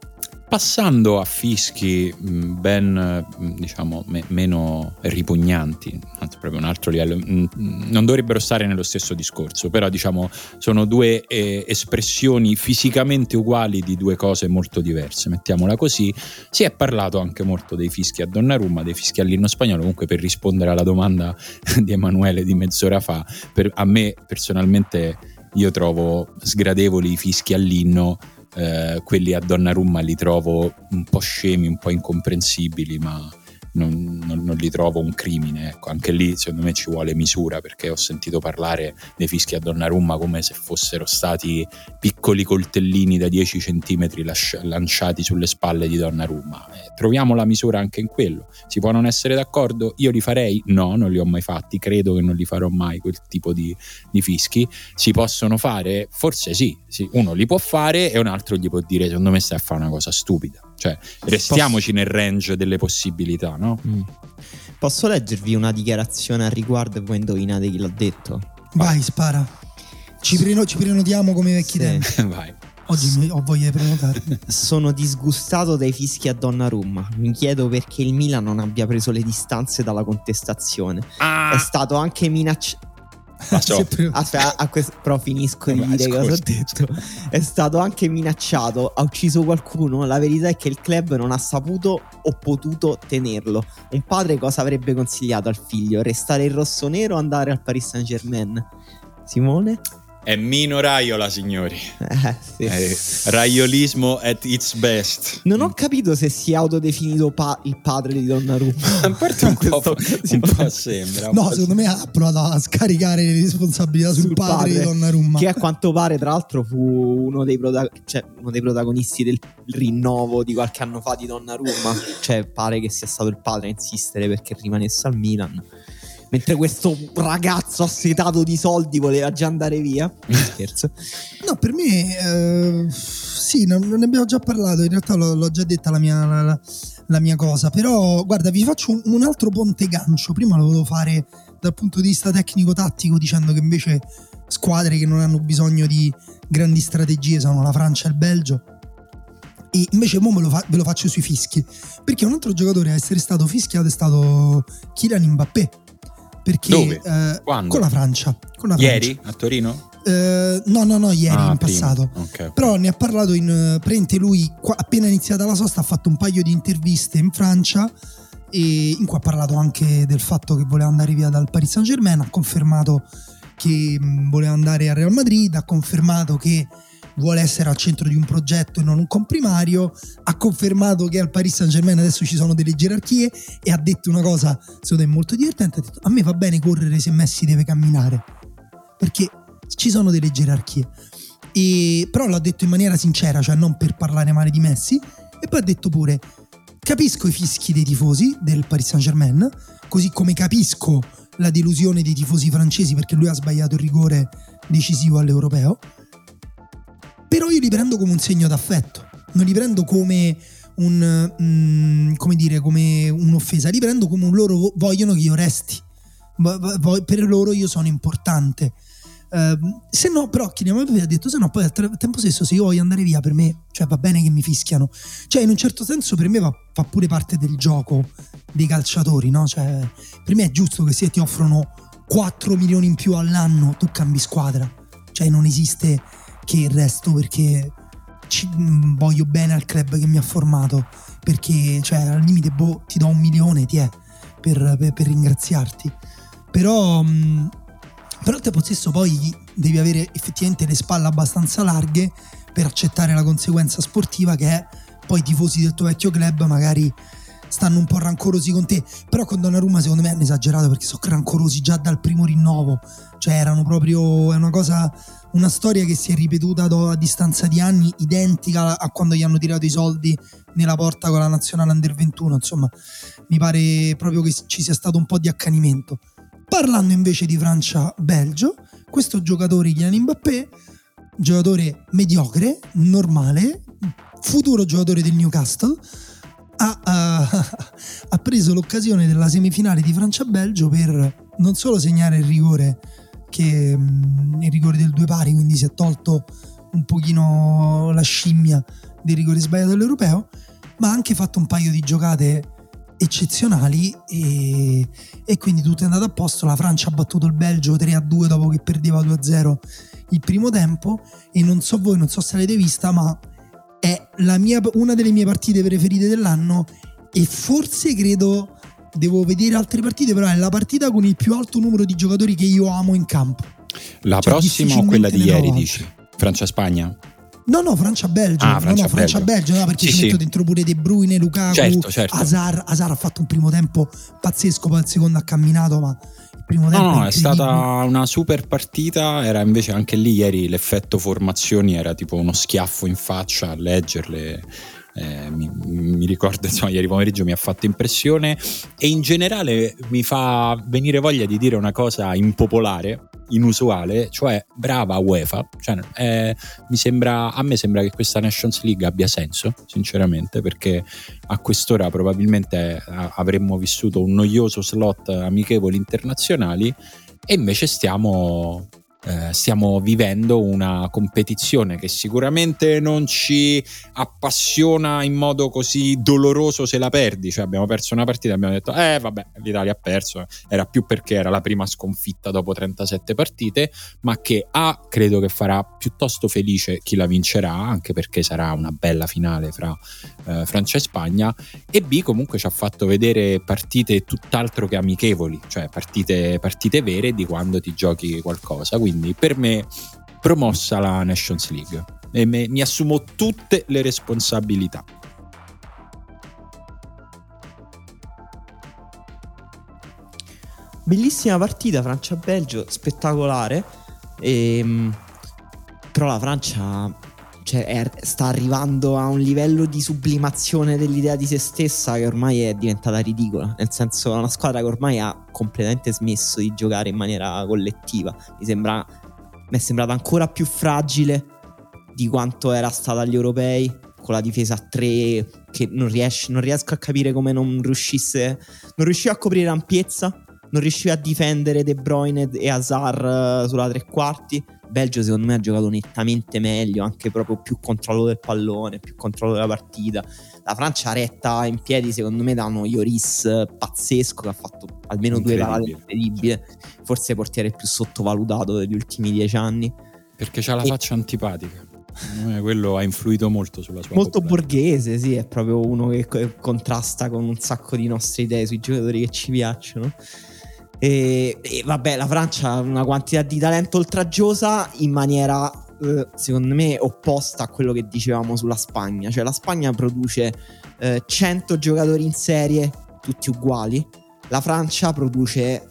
Passando a fischi mm, ben mm, diciamo me, meno ripugnanti, anzi proprio un altro livello, mm, non dovrebbero stare nello stesso discorso, però diciamo sono due eh, espressioni fisicamente uguali di due cose molto diverse, mettiamola così. Si è parlato anche molto dei fischi a Donnarumma, dei fischi all'inno spagnolo, comunque per rispondere alla domanda [LAUGHS] di Emanuele di mezz'ora fa, per, a me personalmente io trovo sgradevoli i fischi all'inno eh, quelli a Donnarumma li trovo un po' scemi, un po' incomprensibili, ma non, non, non, li trovo un crimine. Ecco, anche lì secondo me ci vuole misura perché ho sentito parlare dei fischi a Donnarumma come se fossero stati piccoli coltellini da 10 cm lasci- lanciati sulle spalle di Donnarumma. Eh, troviamo la misura anche in quello. Si può non essere d'accordo? Io li farei? No, non li ho mai fatti. Credo che non li farò mai quel tipo di, di fischi. Si possono fare? Forse sì, sì. Uno li può fare e un altro gli può dire secondo me stai a fare una cosa stupida. Cioè, restiamoci Posso... nel range delle possibilità, no? Mm. Posso leggervi una dichiarazione al riguardo e voi indovinate chi l'ha detto? Vai, spara. Ci, preno- ci prenotiamo come vecchi sì. tempi. [LAUGHS] Vai. Oggi ho voglia di prenotarmi. Sono disgustato dai fischi a Donnarumma. Mi chiedo perché il Milan non abbia preso le distanze dalla contestazione. Ah. È stato anche minacciato. Aspetta, a questo, però finisco di dire cosa ho detto. È stato anche minacciato, ha ucciso qualcuno. La verità è che il club non ha saputo o potuto tenerlo. Un padre cosa avrebbe consigliato al figlio? Restare il rosso-nero o andare al Paris Saint-Germain? Simone? È Mino Raiola, signori. Eh, sì. È raiolismo at its best. Non ho capito se si è autodefinito pa- il padre di Donnarumma. A parte un, [LAUGHS] po', un po' sembra. Un no, po secondo me ha provato a scaricare le responsabilità sul, sul padre, padre, di Donnarumma. Che a quanto pare, tra l'altro, fu uno dei, prota- cioè, uno dei protagonisti del rinnovo di qualche anno fa di Donnarumma. cioè, pare che sia stato il padre a insistere perché rimanesse al Milan mentre questo ragazzo assetato di soldi voleva già andare via. Scherzo. No, per me eh, sì, non, ne abbiamo già parlato, in realtà l'ho, l'ho già detta la mia, la, la mia, cosa, però guarda, vi faccio un, un altro ponte gancio, prima lo volevo fare dal punto di vista tecnico-tattico dicendo che invece squadre che non hanno bisogno di grandi strategie sono la Francia e il Belgio. E invece mo lo fa, ve lo faccio sui fischi. Perché un altro giocatore a essere stato fischiato è stato Kylian Mbappé perché, Dove? Eh, Quando? Con la Francia. Con la ieri a Torino? Eh, no, no, no, ieri ah, in passato. Okay. Però ne ha parlato in uh, prente lui, qua, appena iniziata la sosta, ha fatto un paio di interviste in Francia e in cui ha parlato anche del fatto che voleva andare via dal Paris Saint Germain, ha confermato che mm, voleva andare al Real Madrid, ha confermato che vuole essere al centro di un progetto e non un comprimario, ha confermato che al Paris Saint Germain adesso ci sono delle gerarchie e ha detto una cosa, secondo me molto divertente, ha detto a me va bene correre se Messi deve camminare, perché ci sono delle gerarchie. E, però l'ha detto in maniera sincera, cioè non per parlare male di Messi, e poi ha detto pure, capisco i fischi dei tifosi del Paris Saint Germain, così come capisco la delusione dei tifosi francesi perché lui ha sbagliato il rigore decisivo all'europeo, però io li prendo come un segno d'affetto, non li prendo come un, mm, come dire, come un'offesa, li prendo come un loro vogliono che io resti, per loro io sono importante. Uh, se no, però Kylian Mbappé ha detto: Se no, poi al tempo stesso, se io voglio andare via, per me, cioè va bene che mi fischiano. Cioè, in un certo senso, per me va, fa pure parte del gioco dei calciatori, no? Cioè, per me è giusto che se ti offrono 4 milioni in più all'anno, tu cambi squadra. Cioè, non esiste che il resto perché ci, mm, voglio bene al club che mi ha formato perché cioè al limite boh, ti do un milione ti è per, per, per ringraziarti. Però mm, però al tempo stesso poi devi avere effettivamente le spalle abbastanza larghe per accettare la conseguenza sportiva che è poi i tifosi del tuo vecchio club magari stanno un po' rancorosi con te. Però con Donnarumma secondo me hanno esagerato perché sono rancorosi già dal primo rinnovo. Cioè erano proprio è una cosa una storia che si è ripetuta a distanza di anni, identica a quando gli hanno tirato i soldi nella porta con la nazionale under 21. Insomma, mi pare proprio che ci sia stato un po' di accanimento. Parlando invece di Francia-Belgio, questo giocatore Kylian Mbappé, giocatore mediocre, normale, futuro giocatore del Newcastle, ha, ha, [LAUGHS] ha preso l'occasione della semifinale di Francia-Belgio per non solo segnare il rigore che mh, il rigore del due pari, quindi si è tolto un pochino la scimmia dei rigori sbagliati dell'europeo, ma ha anche fatto un paio di giocate eccezionali e, e, quindi tutto è andato a posto. La Francia ha battuto il Belgio 3-2 dopo che perdeva 2-0 il primo tempo e non so voi, non so se l'avete vista, ma è mia, una delle mie partite preferite dell'anno e forse credo devo vedere altre partite, però è la partita con il più alto numero di giocatori che io amo in campo. La cioè, prossima o quella di ieri, dici? Francia-Spagna? No, no, Francia-Belgio. Ah, Francia, no, no, Francia-Belgio, no, perché sì, ci sì. metto dentro pure De Bruyne, Lukaku, certo, certo. Azar. Azar ha fatto un primo tempo pazzesco, poi il secondo ha camminato, ma il primo tempo No, no, è stata una super partita, era invece anche lì ieri l'effetto formazioni era tipo uno schiaffo in faccia a leggerle eh, mi, mi, ricordo, [LAUGHS] insomma, ieri pomeriggio mi ha fatto impressione e in generale mi fa venire voglia di dire una cosa impopolare, inusuale, cioè brava UEFA. Cioè, eh, mi sembra, a me sembra che questa Nations League abbia senso, sinceramente, perché a quest'ora probabilmente eh, avremmo vissuto un noioso slot amichevoli internazionali e invece stiamo eh, stiamo vivendo una competizione che sicuramente non ci appassiona in modo così doloroso se la perdi. Cioè, abbiamo perso una partita e abbiamo detto, eh vabbè, l'Italia ha perso, era più perché era la prima sconfitta dopo 37 partite, ma che A, credo che farà piuttosto felice chi la vincerà, anche perché sarà una bella finale fra eh, Francia e Spagna, e B, comunque ci ha fatto vedere partite tutt'altro che amichevoli, cioè partite, partite vere di quando ti giochi qualcosa. Quindi quindi per me promossa la Nations League e me, mi assumo tutte le responsabilità. Bellissima partita Francia-Belgio, spettacolare. E, ehm, però la Francia cioè, è, sta arrivando a un livello di sublimazione dell'idea di se stessa che ormai è diventata ridicola. Nel senso, è una squadra che ormai ha completamente smesso di giocare in maniera collettiva. Mi sembra. Mi è sembrata ancora più fragile di quanto era stata agli europei. Con la difesa a 3 che non, riesce, non riesco a capire come non riuscisse. Non riusciva a coprire ampiezza. Non riusciva a difendere De Bruyne e Hazard eh, sulla tre quarti Belgio secondo me ha giocato nettamente meglio, anche proprio più controllo del pallone, più controllo della partita. La Francia retta in piedi secondo me da uno Ioris pazzesco che ha fatto almeno due parate incredibili, forse il portiere più sottovalutato degli ultimi dieci anni. Perché ha la e... faccia antipatica. Quello ha influito molto sulla sua Molto borghese, sì, è proprio uno che contrasta con un sacco di nostre idee sui giocatori che ci piacciono. E, e, vabbè, la Francia ha una quantità di talento oltraggiosa in maniera, eh, secondo me, opposta a quello che dicevamo sulla Spagna. Cioè, la Spagna produce eh, 100 giocatori in serie, tutti uguali. La Francia produce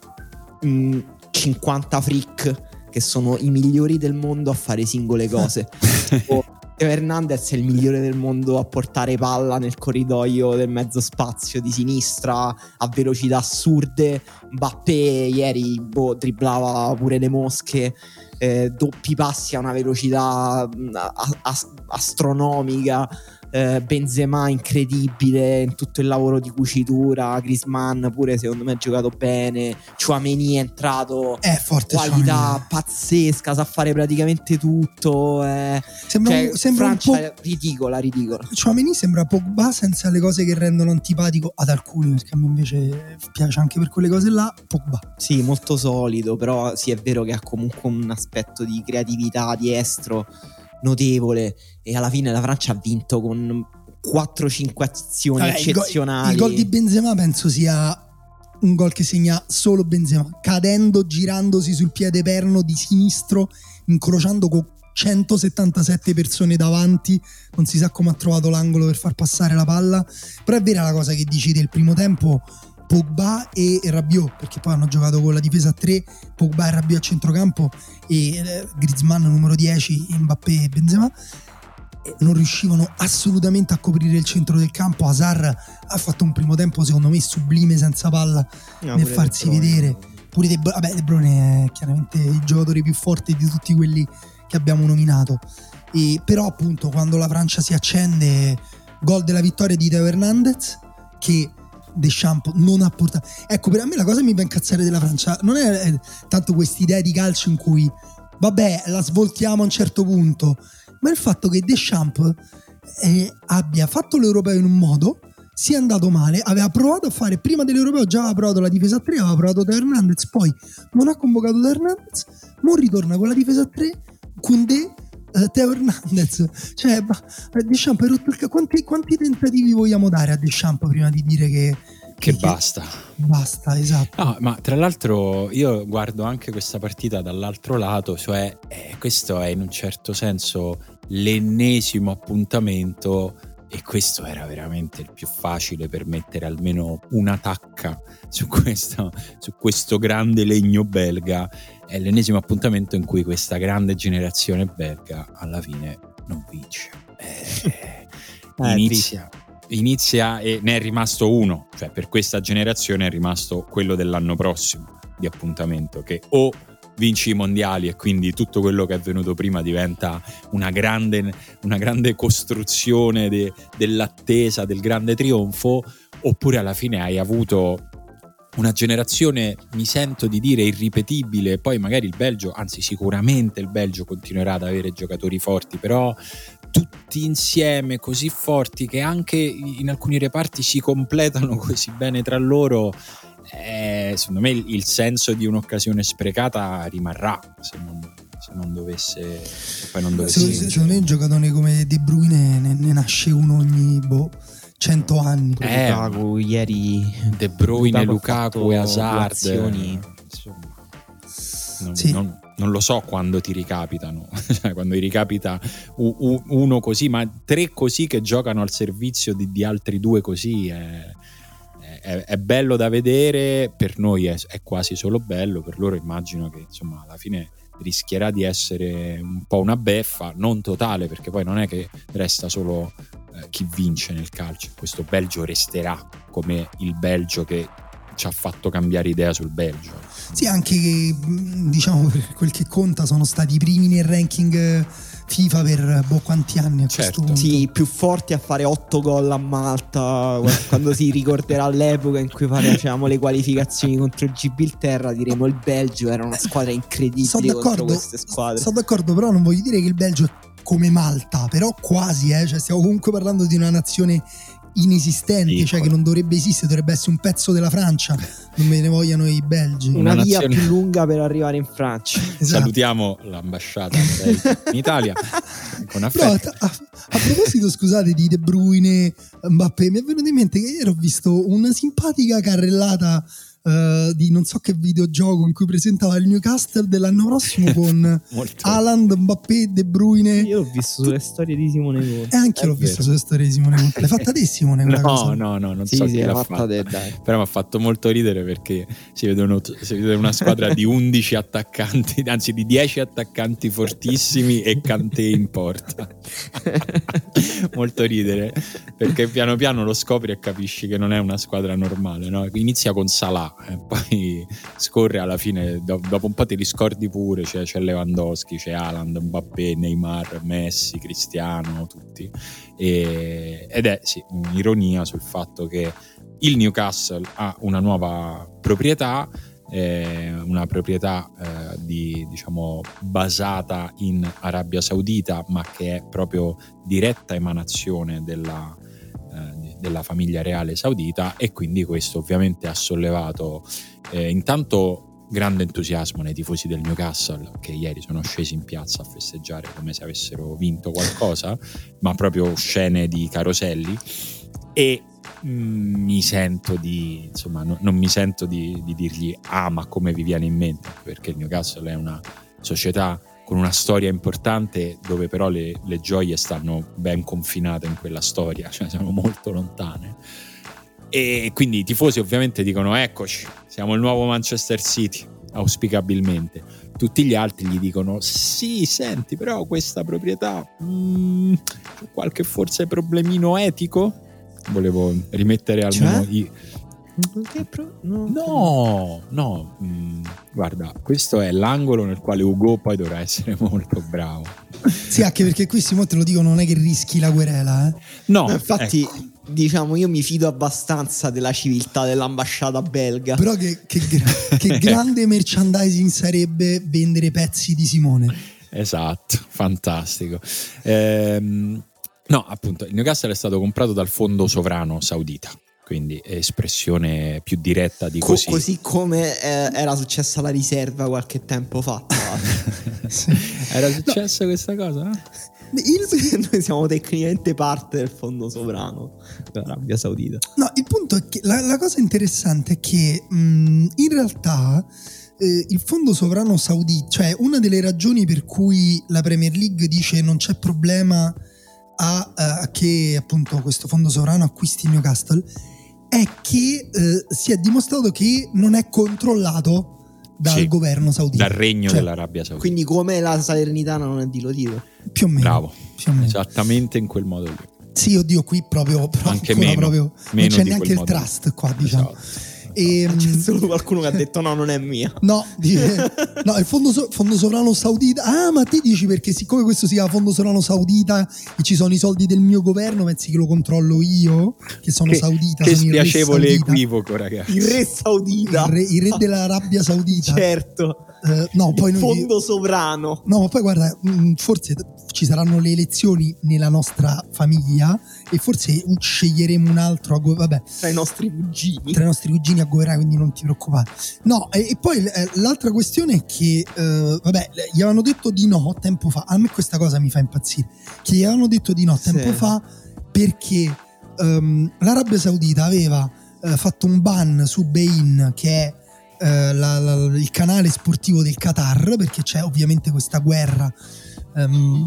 mh, mm, 50 freak che sono i migliori del mondo a fare singole cose. [LAUGHS] tipo Teo Hernandez è il migliore del mondo a portare palla nel corridoio del mezzo spazio di sinistra a velocità assurde. Mbappé ieri boh, dribblava pure le mosche. Eh, doppi passi a una velocità mm, a- a- astronomica eh, Benzema incredibile in tutto il lavoro di cucitura, Grisman pure secondo me ha giocato bene, Chouameni è entrato, è forte qualità Chouameni. pazzesca, sa fare praticamente tutto, eh. sembra, cioè, un, sembra Francia un po' ridicola, ridicola. Chouameni sembra Pogba senza le cose che rendono antipatico ad alcuni, perché a me invece piace anche per quelle cose là, Pogba. Sì, molto solido, però sì è vero che ha comunque un aspetto di creatività, di estro notevole e alla fine la Francia ha vinto con 4-5 azioni Vabbè, eccezionali. Il gol, il gol di Benzema penso sia un gol che segna solo Benzema, cadendo, girandosi sul piede perno di sinistro, incrociando con 177 persone davanti, non si sa come ha trovato l'angolo per far passare la palla, però è vera la cosa che dici del primo tempo, Pogba e Rabiot, perché poi hanno giocato con la difesa a 3, Pogba e Rabiot a centrocampo e eh, Griezmann numero 10, Mbappé e Benzema non riuscivano assolutamente a coprire il centro del campo. Hazard ha fatto un primo tempo secondo me sublime senza palla no, nel farsi vedere. Pure De, vabbè, De Bruyne è chiaramente il giocatore più forte di tutti quelli che abbiamo nominato. E, però appunto quando la Francia si accende, gol della vittoria di Teo Hernandez che Deschamps non ha portato. Ecco, per me la cosa che mi fa incazzare della Francia non è, è tanto questa idea di calcio in cui, vabbè, la svoltiamo a un certo punto, ma il fatto che Deschamps eh, abbia fatto l'europeo in un modo, sia andato male, aveva provato a fare prima dell'europeo, già aveva provato la difesa a 3, aveva provato da Hernandez, poi non ha convocato da Hernandez, ora ritorna con la difesa a 3, Koundé uh, Teo Hernandez. Cioè, Deschamps hai rotto il quanti, quanti tentativi vogliamo dare a Deschamps prima di dire che che, che basta. Basta, esatto. No, ma tra l'altro io guardo anche questa partita dall'altro lato, cioè eh, questo è in un certo senso l'ennesimo appuntamento e questo era veramente il più facile per mettere almeno una tacca su questo, su questo grande legno belga. È l'ennesimo appuntamento in cui questa grande generazione belga alla fine non vince. Eh, [LAUGHS] eh, inizia, inizia e ne è rimasto uno, cioè per questa generazione è rimasto quello dell'anno prossimo di appuntamento che o vinci i mondiali e quindi tutto quello che è venuto prima diventa una grande, una grande costruzione de, dell'attesa, del grande trionfo, oppure alla fine hai avuto una generazione, mi sento di dire, irripetibile. Poi magari il Belgio, anzi sicuramente il Belgio continuerà ad avere giocatori forti, però tutti insieme così forti che anche in alcuni reparti si completano [LAUGHS] così bene tra loro. Eh, secondo me il, il, senso di un'occasione sprecata rimarrà se non, se non dovesse, se poi non dovesse secondo, secondo me un giocatore come De Bruyne ne, ne nasce uno ogni boh 100 anni. Eh, Lukaku, ieri De Bruyne, Lukaku e Hazard. Insomma, non, sì. non, non, lo so quando ti ricapitano, [LAUGHS] cioè, quando ti ricapita uno così, ma tre così che giocano al servizio di, di altri due così. È, è, è, bello da vedere, per noi è, è, quasi solo bello, per loro immagino che insomma alla fine rischierà di essere un po' una beffa, non totale perché poi non è che resta solo eh, chi vince nel calcio. Questo Belgio resterà come il Belgio che ci ha fatto cambiare idea sul Belgio. Sì, anche diciamo per quel che conta sono stati i primi nel ranking FIFA per boh, quanti anni a certo. questo punto. Sì, più forti a fare 8 gol a Malta [LAUGHS] quando si ricorderà l'epoca in cui facevamo le qualificazioni contro il Gibilterra diremo il Belgio era una squadra incredibile sono contro queste squadre. Sono d'accordo, però non voglio dire che il Belgio è come Malta, però quasi, eh? cioè, stiamo comunque parlando di una nazione inesistente, sì, cioè che non dovrebbe esistere, dovrebbe essere un pezzo della Francia, non me ne vogliono i belgi. Una, una via nazione... più lunga per arrivare in Francia. [LAUGHS] Esatto. Salutiamo l'ambasciata [LAUGHS] in Italia con affetto. No, a, a, proposito, scusate, di De Bruyne, Mbappé, mi è venuto in mente che ieri ho visto una simpatica carrellata uh, di non so che videogioco in cui presentava il Newcastle dell'anno prossimo [LAUGHS] con Haaland, Mbappé, De Bruyne. Io l'ho visto sulle storie di Simone Conte. E anche io l'ho vero. visto sulle storie di Simone Conte. L'hai fatta te Simone? no, cosa? no, no, non sì, so sì, chi l'ha fatta. fatta. Te, dai. Però mi ha fatto molto ridere perché si vede, uno, si vede una squadra di 11 attaccanti, [LAUGHS] anzi di 10 attaccanti fortissimi e Cante in porta. [LAUGHS] molto ridere perché piano piano lo scopri e capisci che non è una squadra normale. No? Inizia con Salah e poi [LAUGHS] scorre alla fine, dopo un po' ti riscordi pure, cioè, c'è Lewandowski, c'è Haaland, Mbappé, Neymar, Messi, Cristiano, tutti. E, ed è sì, un'ironia sul fatto che il Newcastle ha una nuova proprietà, eh, una proprietà eh, di, diciamo, basata in Arabia Saudita, ma che è proprio diretta emanazione della, della famiglia reale saudita e quindi questo ovviamente ha sollevato eh, intanto grande entusiasmo nei tifosi del Newcastle che ieri sono scesi in piazza a festeggiare come se avessero vinto qualcosa, ma proprio scene di caroselli. E mm, mi sento di insomma no, non mi sento di, di dirgli ah ma come vi viene in mente? Perché il Newcastle è una società con una storia importante dove però le, le, gioie stanno ben confinate in quella storia, cioè sono molto lontane. E quindi i tifosi ovviamente dicono eccoci, siamo il nuovo Manchester City, auspicabilmente. Tutti gli altri gli dicono sì, senti, però questa proprietà, mm, qualche forse problemino etico? Volevo rimettere almeno cioè? i Pro- no, no, no mm, guarda, questo è l'angolo nel quale Ugo poi dovrà essere [LAUGHS] molto bravo. Sì, anche perché qui Simone te lo dico, non è che rischi la querela, eh? No, infatti, ecco. diciamo, io mi fido abbastanza della civiltà dell'ambasciata belga. Però che, che, gra- che [LAUGHS] grande merchandising sarebbe vendere pezzi di Simone. Esatto, fantastico. Ehm, no, appunto, il Newcastle è stato comprato dal fondo sovrano saudita quindi espressione più diretta di così. così come eh, era successa la riserva qualche tempo fa. [LAUGHS] Era successa no. questa cosa? No? Il... Noi siamo tecnicamente parte del fondo sovrano dell'Arabia Saudita. No, il punto è che la, la cosa interessante è che mh, in realtà eh, il fondo sovrano saudita, cioè una delle ragioni per cui la Premier League dice non c'è problema a, a che appunto questo fondo sovrano acquisti Newcastle è che eh, si è dimostrato che non è controllato dal sì, governo saudita. Dal regno cioè, dell'Arabia Saudita. Quindi come la Salernitana non è di Lotito. Più o meno. Bravo. Più o meno. Esattamente in quel modo lì. Sì, oddio, qui proprio, [LAUGHS] però Anche meno, proprio meno non c'è neanche il trust qua, diciamo. Esatto. E, C'è mm, solo qualcuno che ha detto no, non è mia. No, dice, [LAUGHS] no il fondo, so, fondo, sovrano saudita. Ah, ma te dici perché siccome questo si chiama fondo sovrano saudita e ci sono i soldi del mio governo, pensi che lo controllo io? Che sono che, saudita. Che spiacevole equivoco, ragazzi. Il re saudita. Il re, il re dell'Arabia Saudita. certo. Uh, no, poi il fondo sovrano. No, ma poi guarda, mm, forse ci saranno le elezioni nella nostra famiglia e forse sceglieremo un altro vabbè, tra i nostri cugini. Tra i nostri cugini a governare, quindi non ti preoccupare. No, e, e poi eh, l'altra questione è che, eh, vabbè, gli avevano detto di no tempo fa. A me questa cosa mi fa impazzire. Che gli avevano detto di no tempo sì. fa perché um, l'Arabia Saudita aveva uh, fatto un ban su Bein, che è uh, la, la, il canale sportivo del Qatar, perché c'è ovviamente questa guerra um,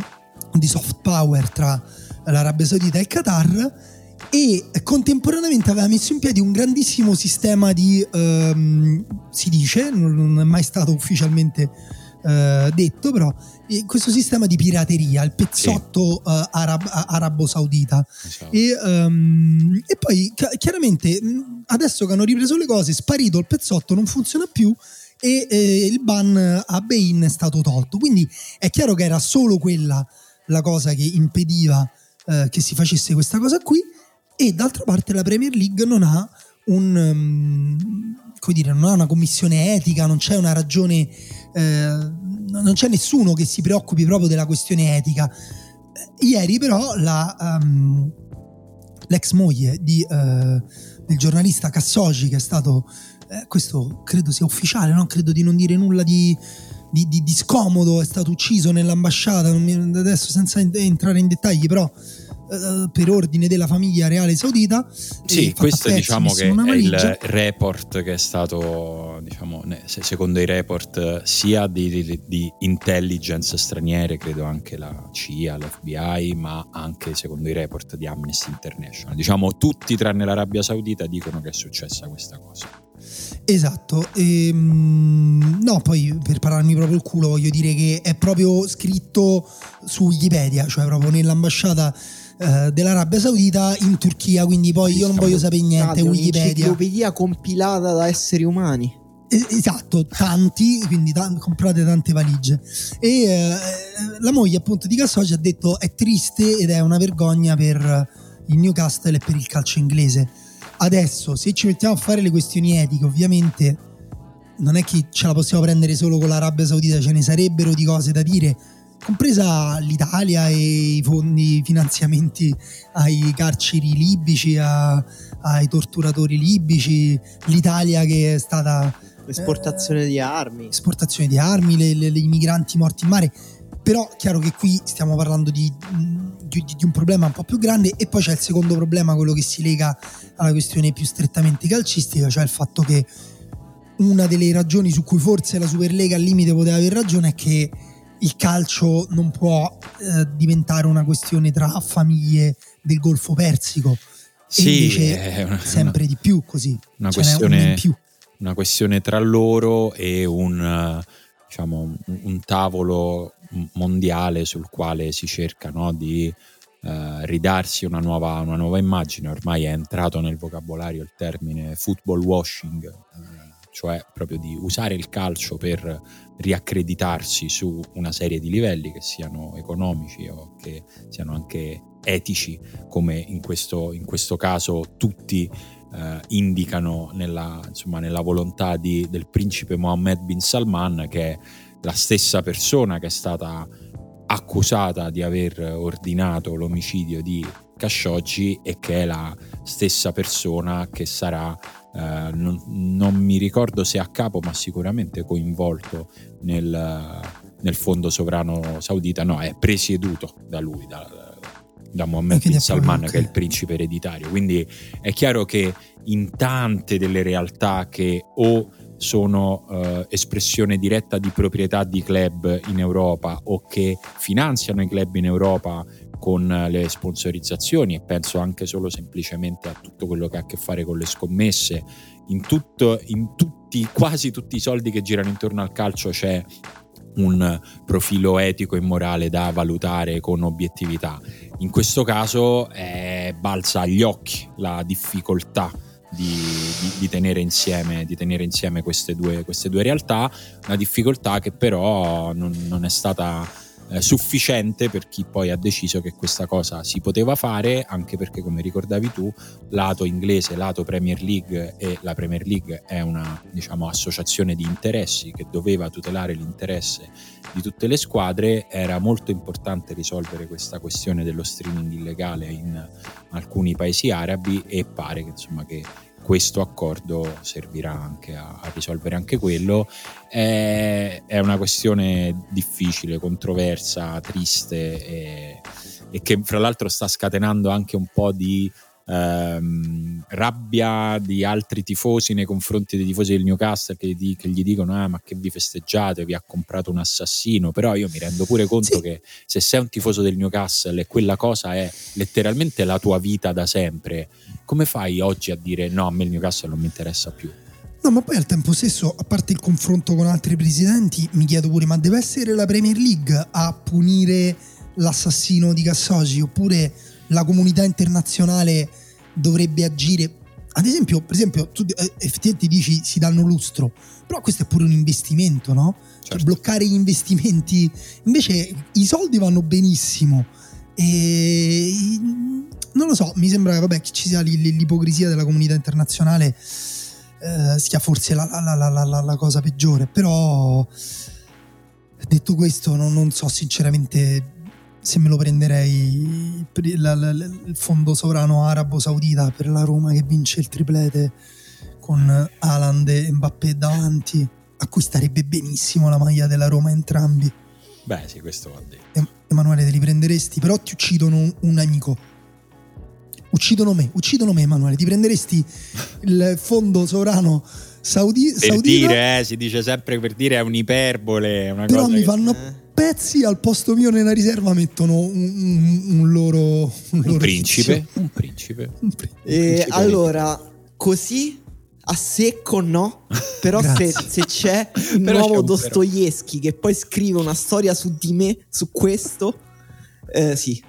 di soft power tra l'Arabia Saudita e il Qatar e contemporaneamente aveva messo in piedi un grandissimo sistema di, um, si dice, non è mai stato ufficialmente uh, detto, però questo sistema di pirateria, il pezzotto sì. uh, arab- arabo-saudita. Esatto. E, um, e, poi chiaramente adesso che hanno ripreso le cose, sparito il pezzotto, non funziona più e eh, il ban a Bain è stato tolto. Quindi è chiaro che era solo quella la cosa che impediva eh, che si facesse questa cosa qui e d'altra parte la Premier League non ha un um, come dire, non ha una commissione etica, non c'è una ragione eh, non c'è nessuno che si preoccupi proprio della questione etica. Ieri però la, um, l'ex moglie di, uh, del giornalista Cassogi che è stato eh, questo credo sia ufficiale, no? credo di non dire nulla di, di, di, di scomodo, è stato ucciso nell'ambasciata, mi, adesso senza entrare in dettagli, però eh, per ordine della famiglia reale saudita. Sì, questo pezzi, diciamo che è il report che è stato, diciamo, secondo i report sia di, di, di, intelligence straniere, credo anche la CIA, l'FBI, ma anche secondo i report di Amnesty International. Diciamo tutti tranne l'Arabia Saudita dicono che è successa questa cosa. Esatto, ehm, no, poi per pararmi proprio il culo voglio dire che è proprio scritto su Wikipedia, cioè proprio nell'ambasciata eh, dell'Arabia Saudita in Turchia, quindi poi io non voglio sapere niente, Wikipedia. Un'enciclopedia compilata da esseri umani. Esatto, tanti, quindi t- comprate tante valigie. E eh, la moglie appunto di Cassoci ha detto è triste ed è una vergogna per il Newcastle e per il calcio inglese. Adesso, se ci mettiamo a fare le questioni etiche, ovviamente non è che ce la possiamo prendere solo con l'Arabia Saudita, ce ne sarebbero di cose da dire compresa l'Italia e i fondi, i finanziamenti ai carceri libici, a, ai torturatori libici, l'Italia che è stata... L'esportazione eh, di armi. Esportazione di armi, le, le, le, i migranti morti in mare. Però chiaro che qui stiamo parlando di, di, di, un problema un po' più grande e poi c'è il secondo problema, quello che si lega alla questione più strettamente calcistica, cioè il fatto che una delle ragioni su cui forse la Superlega al limite poteva aver ragione è che il calcio non può eh, diventare una questione tra famiglie del Golfo Persico. Sì, è una, sempre una, di più così. Una questione, più. una questione, tra loro e un, diciamo, un, tavolo mondiale sul quale si cerca no, di uh, ridarsi una nuova, una nuova, immagine. Ormai è entrato nel vocabolario il termine football washing, uh, cioè proprio di usare il calcio per riaccreditarsi su una serie di livelli che siano economici o che siano anche etici, come in questo, in questo caso tutti eh, indicano nella, insomma, nella volontà di, del principe Mohammed bin Salman, che è la stessa persona che è stata accusata di aver ordinato l'omicidio di Khashoggi e che è la stessa persona che sarà eh, non, non, mi ricordo se a capo, ma sicuramente coinvolto nel, nel fondo sovrano saudita, no, è presieduto da lui, da, da Mohammed bin Salman, che è il principe ereditario. Quindi è chiaro che in tante delle realtà che o sono eh, espressione diretta di proprietà di club in Europa o che finanziano i club in Europa con le sponsorizzazioni e penso anche solo semplicemente a tutto quello che ha a che fare con le scommesse. In, tutto, in tutti, quasi tutti i soldi che girano intorno al calcio c'è un profilo etico e morale da valutare con obiettività. In questo caso è balza agli occhi la difficoltà di, di, di, tenere, insieme, di tenere insieme queste due, queste due realtà, una difficoltà che però non, non è stata eh, sufficiente per chi poi ha deciso che questa cosa si poteva fare, anche perché come ricordavi tu, lato inglese, lato Premier League e la Premier League è una diciamo, associazione di interessi che doveva tutelare l'interesse di tutte le squadre, era molto importante risolvere questa questione dello streaming illegale in alcuni paesi arabi e pare che, insomma, che questo accordo servirà anche a, a risolvere anche quello. È, è, una questione difficile, controversa, triste e, e, che fra l'altro sta scatenando anche un po' di ehm, rabbia di altri tifosi nei confronti dei tifosi del Newcastle che, di, che gli dicono ah, ma che vi festeggiate, vi ha comprato un assassino, però io mi rendo pure conto sì. che se sei un tifoso del Newcastle e quella cosa è letteralmente la tua vita da sempre, come fai oggi a dire no, a me il Newcastle non mi interessa più? No, ma poi al tempo stesso, a parte il confronto con altri presidenti, mi chiedo pure, ma deve essere la Premier League a punire l'assassino di Cassosi oppure la comunità internazionale dovrebbe agire. Ad esempio, per esempio, tu eh, effettivamente dici si danno lustro, però questo è pure un investimento, no? Cioè, certo. Cioè, bloccare gli investimenti. Invece i soldi vanno benissimo. E non lo so, mi sembra vabbè, che ci sia l'ipocrisia della comunità internazionale eh, sia forse la, la, la, la, cosa peggiore, però detto questo non, non so sinceramente se me lo prenderei il fondo sovrano arabo saudita per la Roma che vince il triplete con Haaland e Mbappé davanti a cui starebbe benissimo la maglia della Roma entrambi. Beh sì questo va detto. Emanuele te li prenderesti? Però ti uccidono un, amico. Uccidono me uccidono me Emanuele. Ti prenderesti il fondo sovrano Saudi, per saudita? dire eh, si dice sempre per dire è un'iperbole una però cosa mi che... fanno eh pezzi al posto mio nella riserva mettono un, un, un loro, un, un loro principe. Un principe. Un pri- e allora, così a secco no, [LAUGHS] però se, se, c'è [LAUGHS] il nuovo Dostoevsky che poi scrive una storia su di me, su questo, eh, sì.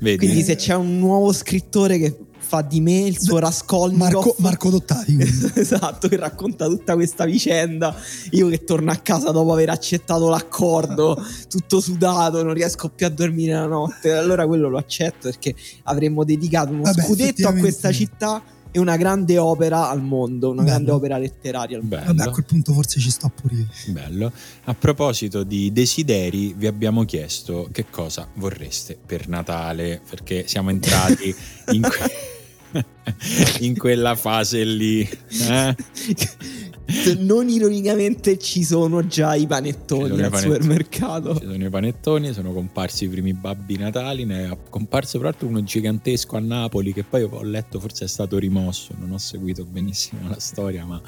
Vedi? Quindi se c'è un nuovo scrittore che fa di me il suo Raskolnikov Marco, Marco Dottari [LAUGHS] esatto che racconta tutta questa vicenda. Io che torno a casa dopo aver accettato l'accordo tutto sudato non riesco più a dormire la notte. Allora quello lo accetto perché avremmo dedicato uno Vabbè, scudetto a questa città e una grande opera al mondo, una Bello. grande opera letteraria al mondo. Vabbè, a quel punto forse ci sto pure io. Bello. A proposito di desideri, vi abbiamo chiesto che cosa vorreste per Natale, perché siamo entrati in... Que- [LAUGHS] [LAUGHS] in quella fase lì. Eh? [LAUGHS] non ironicamente ci sono già i panettoni al panettoni. supermercato. Ci sono i panettoni, sono comparsi i primi babbi natali, ne è comparso tra l'altro uno gigantesco a Napoli che poi ho letto forse è stato rimosso, non ho seguito benissimo la storia, ma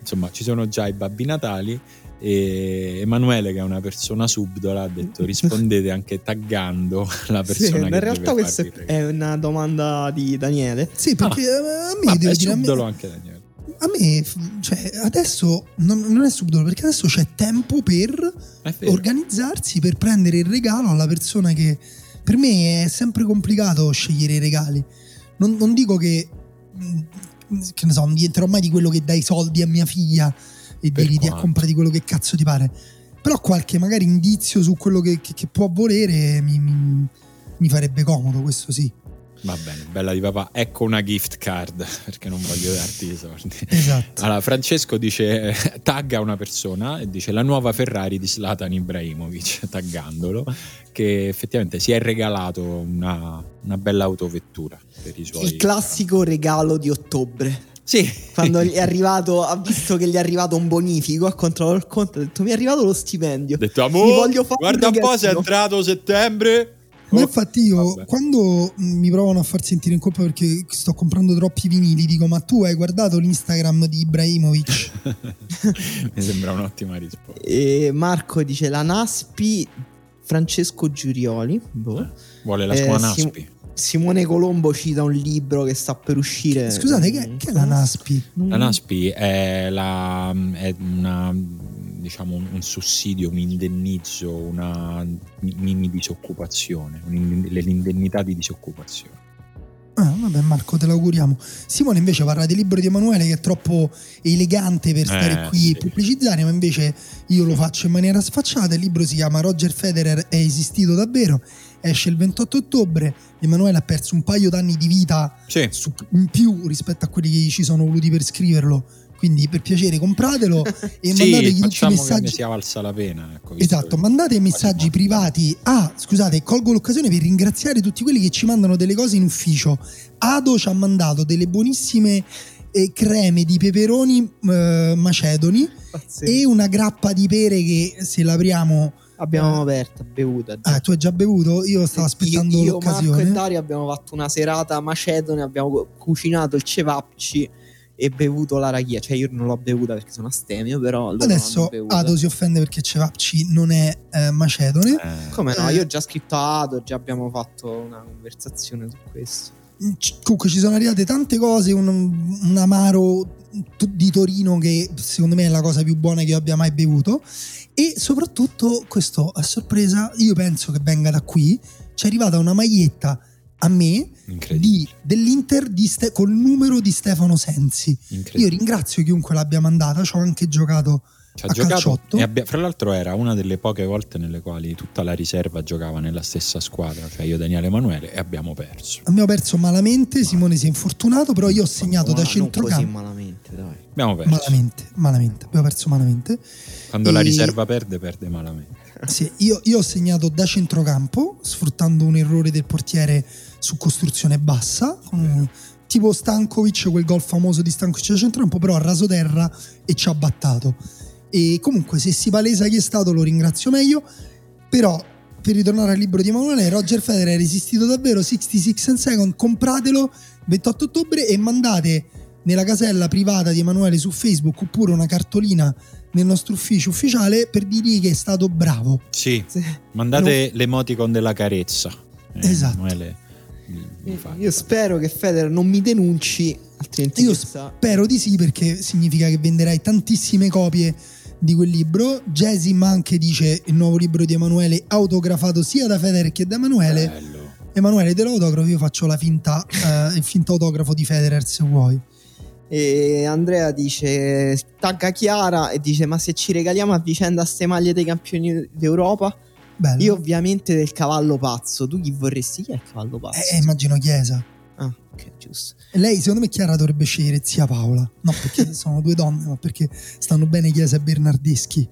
insomma ci sono già i babbi natali e Emanuele che è una persona subdola ha detto rispondete anche taggando [LAUGHS] la persona sì, in realtà questa è una domanda di Daniele sì perché ah, a me Vabbè, subdolo me, anche Daniele a me cioè, adesso non, non, è subdolo perché adesso c'è tempo per organizzarsi per prendere il regalo alla persona che per me è sempre complicato scegliere i regali non, non dico che che ne so non diventerò mai di quello che dai soldi a mia figlia e per dirgli a comprare quello che cazzo ti pare. Però qualche magari indizio su quello che, che, che può volere mi, mi, mi farebbe comodo, questo sì. Va bene, bella di papà. Ecco una gift card perché non voglio darti i soldi. Esatto. Allora, Francesco dice: tagga una persona e dice la nuova Ferrari di Slatan Ibrahimovic, [LAUGHS] taggandolo, che effettivamente si è regalato una, una bella autovettura per i suoi. Il classico regalo di ottobre. Sì. Quando gli è [LAUGHS] arrivato, ha visto che gli è arrivato un bonifico, ha controllato il conto, ha detto mi è arrivato lo stipendio. Ha detto amore, guarda un po' se è entrato settembre. Ma oh, infatti io vabbè. quando mi provano a far sentire in colpa perché sto comprando troppi vinili, dico ma tu hai guardato l'Instagram di Ibrahimovic? [LAUGHS] mi sembra un'ottima risposta. E Marco dice la Naspi Francesco Giurioli. Boh. Eh, vuole la sua eh, Naspi. Sim- Simone Colombo cita un libro che sta per uscire. Scusate, che, che è la NASPI? La NASPI è, la, è una, diciamo, un, sussidio, un indennizzo, una mini disoccupazione, le indennità di disoccupazione. Ah, vabbè, Marco, te l'auguriamo. Simone invece parla del libro di Emanuele che è troppo elegante per stare Eh, qui sì. e pubblicizzare, ma invece io lo faccio in maniera sfacciata. Il libro si chiama Roger Federer è esistito davvero, esce il 28 ottobre. Emanuele ha perso un paio d'anni di vita Sì. su- in più rispetto a quelli che ci sono voluti per scriverlo. Quindi per piacere compratelo [LAUGHS] e Sì, mandategli tutti i facciamo che messaggi. sia valsa la pena. Ecco, Esatto, mandate messaggi privati. Ah, scusate, colgo l'occasione per ringraziare tutti quelli che ci mandano delle cose in ufficio. Ado ci ha mandato delle buonissime eh, creme di peperoni eh, macedoni e una grappa di pere che se l'apriamo... Abbiamo aperta, bevuta. già. Ah, tu hai già bevuto? Io stavo aspettando io, io, Marco l'occasione. e Dario abbiamo fatto una serata macedone, abbiamo cu- cucinato il cevapci e bevuto la rachia. Cioè io non l'ho bevuta perché sono astemio, però Adesso. Ado si offende perché Cevapci non è eh, macedone. Eh, Come no? Eh. Io ho già scritto a Ado, già abbiamo fatto una conversazione su questo. C- Comunque ci sono arrivate tante cose, un, un amaro t- di Torino che secondo me è la cosa più buona che io abbia mai bevuto e soprattutto questo a sorpresa io penso che venga da qui ci è arrivata una maglietta a me di- dell'Inter di Ste- col numero di Stefano Sensi io ringrazio chiunque l'abbia mandata ci ho anche giocato Ci ha a giocato calciotto. e abbia- fra l'altro era una delle poche volte nelle quali tutta la riserva giocava nella stessa squadra, cioè io Daniele Emanuele e abbiamo perso. abbiamo perso malamente Simone si è infortunato però io ho segnato da Ma non così centrocampo malamente, dai. Abbiamo perso. malamente malamente abbiamo perso malamente Quando la E- riserva perde, perde malamente. Sì, io, io ho segnato da centrocampo, sfruttando un errore del portiere su costruzione bassa, con- tipo Stankovic, quel gol famoso di Stankovic da centrocampo, però a rasoterra e ci ha battato. E comunque se si palesa chi è stato lo ringrazio meglio, però per ritornare al libro di Emanuele, Roger Federer è resistito davvero 66 and second, compratelo 28 ottobre e mandate nella casella privata di Emanuele su Facebook oppure una cartolina nel nostro ufficio ufficiale per dirgli che è stato bravo. Sì, mandate l'emoticon della carezza. Eh, Esatto. Emanuele fa- Io spero che Federer non mi denunci, altrimenti Io questa- spero di sì perché significa che venderai tantissime copie di quel libro. Jasim anche dice il nuovo libro di Emanuele autografato sia da Federer che da Emanuele. Bello. Emanuele te lo autografo, io faccio la finta, eh, il finto autografo di Federer se vuoi. E Andrea dice tagga Chiara e dice ma se ci regaliamo a vicenda ste maglie dei campioni d'Europa Bello. io ovviamente del cavallo pazzo tu chi vorresti chi è il cavallo pazzo? Eh, immagino Chiesa. ah ok giusto lei, secondo me, Chiara dovrebbe scegliere zia Paola. No, perché [LAUGHS] sono due donne, ma perché stanno bene Chiesa e Bernardeschi.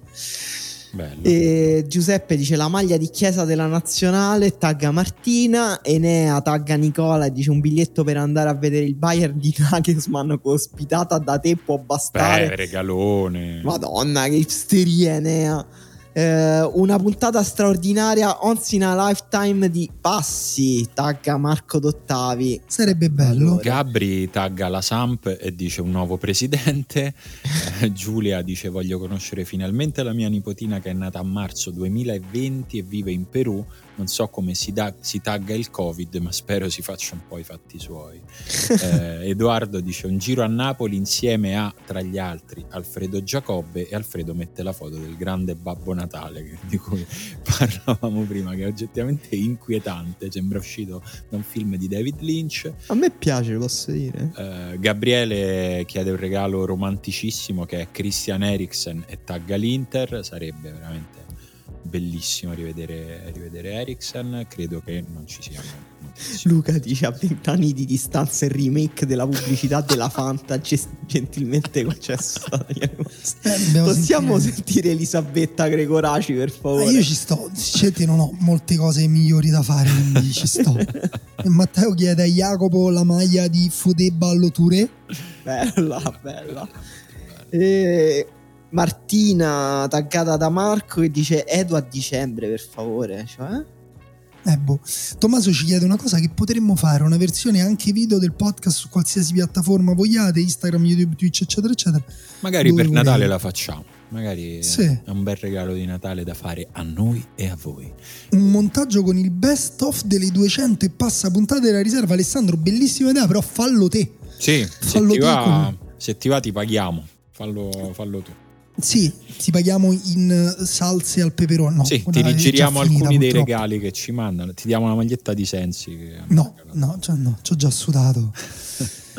Bello. e Giuseppe dice la maglia di chiesa della nazionale tagga Martina Enea tagga Nicola e dice un biglietto per andare a vedere il Bayern di Nagelsmann ospitata da te può bastare Beh, regalone. Madonna, che isteria, Enea. Eh, una puntata straordinaria, once in a lifetime di passi. Tagga Marco Dottavi. Sarebbe bello. Allora. Gabri tagga la Samp e dice un nuovo presidente. Eh, Giulia dice voglio conoscere finalmente la mia nipotina che è nata a marzo 2020 e vive in Perù. Non so come si, da- si tagga il Covid, ma spero si faccia un po' i fatti suoi. [LAUGHS] Eh, Edoardo dice un giro a Napoli insieme a, tra gli altri, Alfredo Giacobbe e Alfredo mette la foto del grande Babbo Natale di cui [LAUGHS] parlavamo prima, che è oggettivamente inquietante. Sembra uscito da un film di David Lynch. A me piace, posso dire. Eh, Gabriele chiede un regalo romanticissimo che è Christian Eriksen e tagga l'Inter. Sarebbe veramente bellissimo rivedere, rivedere Eriksen. Credo che non ci notizie. Luca dice a 20 anni di distanza il remake della pubblicità della Fanta gentilmente concesso. [LAUGHS] Eh, Possiamo sentire- sentire Elisabetta Gregoraci per favore? Eh, io ci sto, sinceramente non ho molte cose migliori da fare, quindi ci sto. [LAUGHS] E Matteo chiede a Jacopo la maglia di Fodeba Alloture. Bella, bella. E Martina taggata da Marco che dice Edo a dicembre per favore. Cioè? Eh, boh. Tommaso ci chiede una cosa che potremmo fare, una versione anche video del podcast su qualsiasi piattaforma vogliate, Instagram, YouTube, Twitch, eccetera, eccetera. Magari Dove per Natale volete. la facciamo. Magari Sì. è un bel regalo di Natale da fare a noi e a voi. Un montaggio con il best of delle 200 e passa puntate della riserva. Alessandro, bellissima idea, però fallo te. Sì, se Fallo ti, tu va, con- se ti va ti paghiamo. Fallo, fallo tu. Sì, ti paghiamo in salse al peperone. No, sì, ti rigiriamo alcuni dei regali che ci mandano. Ti diamo una maglietta di Sensi. No, no, cioè no, ci ho già sudato.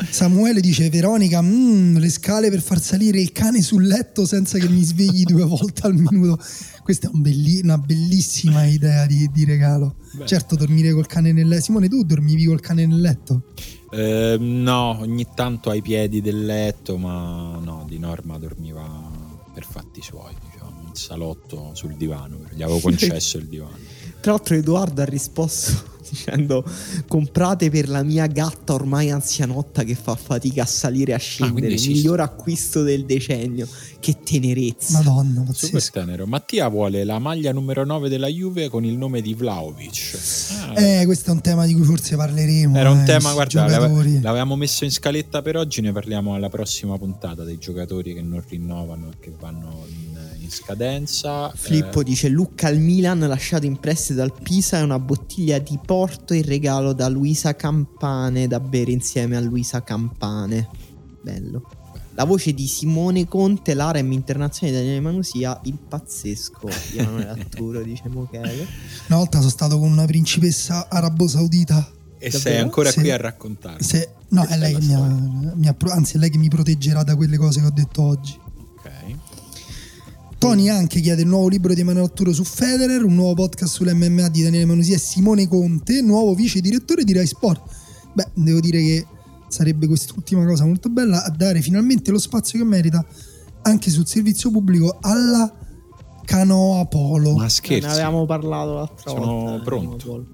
Samuele dice: Veronica, mm, le scale per far salire il cane sul letto senza che mi svegli due [LAUGHS] volte al minuto. Questa è un belli- una bellissima idea di, di regalo. Beh. Certo, dormire col cane nel letto. Simone, tu dormivi col cane nel letto? Eh, no, ogni tanto ai piedi del letto, ma no, di norma dormiva fatti suoi, diciamo, in salotto sul divano. Gli avevo concesso il divano. Tra l'altro, Edoardo ha risposto [LAUGHS] dicendo comprate per la mia gatta ormai anzianotta che fa fatica a salire e a ah, scendere. Ah, il miglior acquisto del decennio. Che tenerezza. Madonna. Super tenero. Mattia vuole la maglia numero 9 della Juve con il nome di Vlaovic. Ah, eh, questo è un tema di cui forse parleremo. Era un eh, tema, guarda, giocatori. l'avevamo messo in scaletta per oggi, ne parliamo alla prossima puntata dei giocatori che non rinnovano e che vanno in in scadenza. Filippo eh. dice: Lucca al Milan lasciato in prestito dal Pisa e una bottiglia di Porto in regalo da Luisa Campane da bere insieme a Luisa Campane. Bello. La voce di Simone Conte, l'Arem internazionale di Daniele Manusia, il pazzesco di Emanuele [LAUGHS] Arturo, dice Mochele. Una volta sono stato con una principessa arabo-saudita. E Davvero? sei ancora se, qui a raccontare. Se, no, è lei, mi ha, mi ha, anzi, è lei che mi proteggerà da quelle cose che ho detto oggi. Tony anche chiede il nuovo libro di Emanuele Arturo su Federer, un nuovo podcast sull'MMA di Daniele Manusia e Simone Conte, nuovo vice direttore di Rai Sport. Beh, devo dire che sarebbe quest'ultima cosa molto bella a dare finalmente lo spazio che merita anche sul servizio pubblico alla Canoa Polo. Ma scherzi. Ne avevamo parlato l'altra Sono volta. Sono pronto.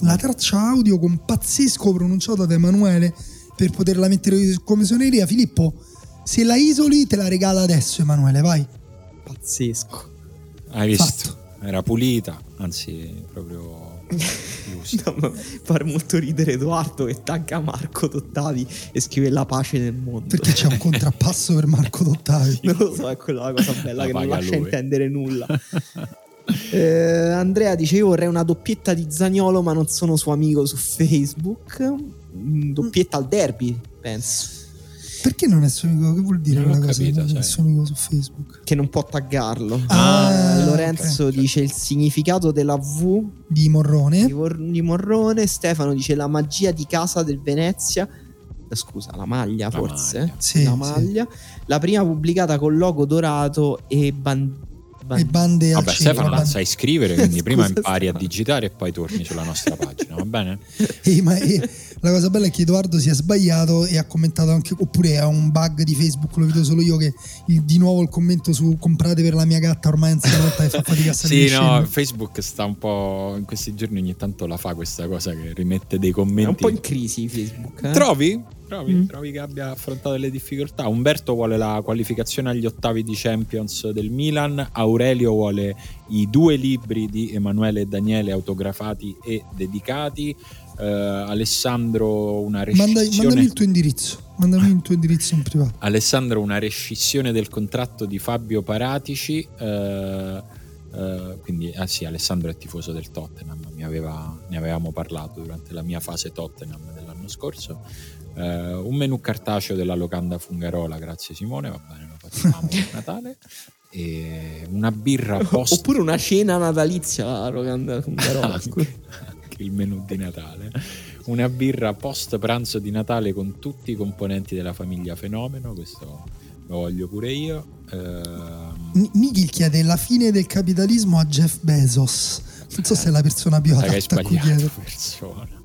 La traccia audio con pazzesco pronunciato da Emanuele per poterla mettere come suoneria. Filippo, se la isoli te la regala adesso Emanuele, vai pazzesco. Hai visto? Fatto. Era pulita, anzi, proprio. [LAUGHS] no, fare molto ridere Edoardo che tagga Marco Dottavi e scrive la pace nel mondo. Perché c'è un [LAUGHS] contrappasso per Marco Dottavi. non lo so, è quella la cosa bella la che non lascia lui. intendere nulla. [LAUGHS] eh, Andrea dice: Io vorrei una doppietta di Zagnolo, ma non sono suo amico su Facebook. Mm, doppietta mm. al derby, penso. Perché non è suo amico? Che vuol dire non quella cosa? Capito, non è suo amico su Facebook. Che non può taggarlo. Ah, Lorenzo okay. dice il significato della V di Morrone. Di, Vor- di, Morrone. Stefano dice la magia di casa del Venezia. Scusa, la maglia la forse. Maglia. Sì, la maglia. Sì. La prima pubblicata con logo dorato e bandierine e bande Vabbè, Stefano non sai scrivere, [LAUGHS] quindi prima impari a digitare e poi torni sulla nostra pagina, va bene? [LAUGHS] E, ma, e, la cosa bella è che Edoardo si è sbagliato e ha commentato anche, oppure è un bug di Facebook, lo vedo solo io che il, di nuovo il commento su comprate per la mia gatta ormai in anzianotta e fa fatica a [LAUGHS] salire. Sì, no, Facebook sta un po' in questi giorni ogni tanto la fa questa cosa che rimette dei commenti. È un po' in crisi Facebook. Eh? Trovi? Trovi, mm. trovi, che abbia affrontato le difficoltà. Umberto vuole la qualificazione agli ottavi di Champions del Milan, Aurelio vuole i due libri di Emanuele e Daniele autografati e dedicati. Uh, Alessandro una rescissione Manda, mandami il tuo indirizzo mandami il tuo indirizzo in privato Alessandro una rescissione del contratto di Fabio Paratici uh, uh, quindi ah sì Alessandro è tifoso del Tottenham aveva, ne avevamo parlato durante la mia fase Tottenham dell'anno scorso un menù cartaceo della locanda Fungarola grazie Simone va bene lo facciamo [LAUGHS] a Natale e una birra [LAUGHS] post oppure una cena natalizia alla locanda Fungarola [LAUGHS] il menù di Natale. Una birra post pranzo di Natale con tutti i componenti della famiglia Fenomeno, questo lo voglio pure io. Uh... Nikhil chiede la fine del capitalismo a Jeff Bezos. Non so se è la persona più adatta a cui chiede. persona.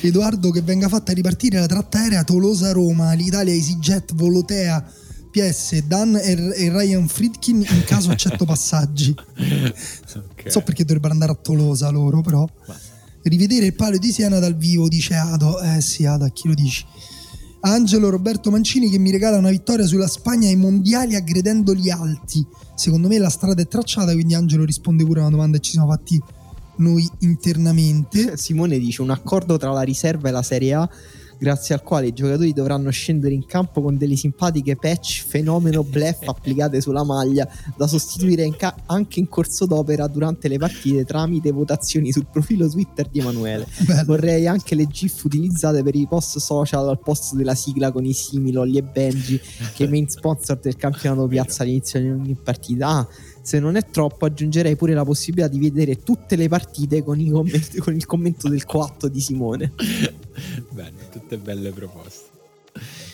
Edoardo che venga fatta ripartire la tratta aerea Tolosa-Roma, l'Italia EasyJet Volotea PS Dan e, Ryan Friedkin in caso [LAUGHS] accetto passaggi. okay. So perché dovrebbero andare a Tolosa loro, però. Ma rivedere il palio di Siena dal vivo, dice Ado. Eh sì, Ado, a chi lo dici? Angelo Roberto Mancini che mi regala una vittoria sulla Spagna ai mondiali aggredendo gli alti. Secondo me la strada è tracciata, quindi Angelo risponde pure a una domanda che ci siamo fatti noi internamente. [LAUGHS] Simone dice un accordo tra la riserva e la Serie A grazie al quale i giocatori dovranno scendere in campo con delle simpatiche patch fenomeno bluff applicate sulla maglia da sostituire in ca- anche in corso d'opera durante le partite tramite votazioni sul profilo Twitter di Emanuele. Bello. Vorrei anche le GIF utilizzate per i post social al posto della sigla con i simili Olli e Benji che i [LAUGHS] main sponsor del campionato piazza all'inizio di ogni partita. Ah, se non è troppo, aggiungerei pure la possibilità di vedere tutte le partite con, commenti, con il commento del coatto di Simone. [LAUGHS] Bene, tutte belle proposte.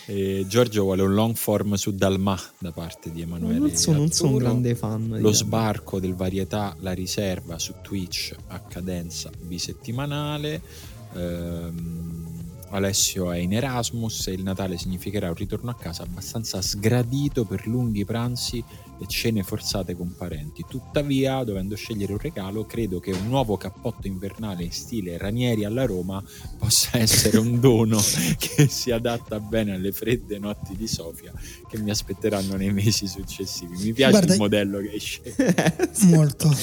E Giorgio vuole un long form su Dalma da parte di Emanuele. Non sono, non sono un grande fan. Lo sbarco del varietà La Riserva su Twitch a cadenza bisettimanale. Ehm, Alessio è in Erasmus e il Natale significherà un ritorno a casa abbastanza sgradito per lunghi pranzi e cene forzate con parenti. Tuttavia, dovendo scegliere un regalo, credo che un nuovo cappotto invernale in stile Ranieri alla Roma possa essere un dono [LAUGHS] che si adatta bene alle fredde notti di Sofia che mi aspetteranno nei mesi successivi. Mi piace Guarda- il modello che scelto. [LAUGHS] Molto.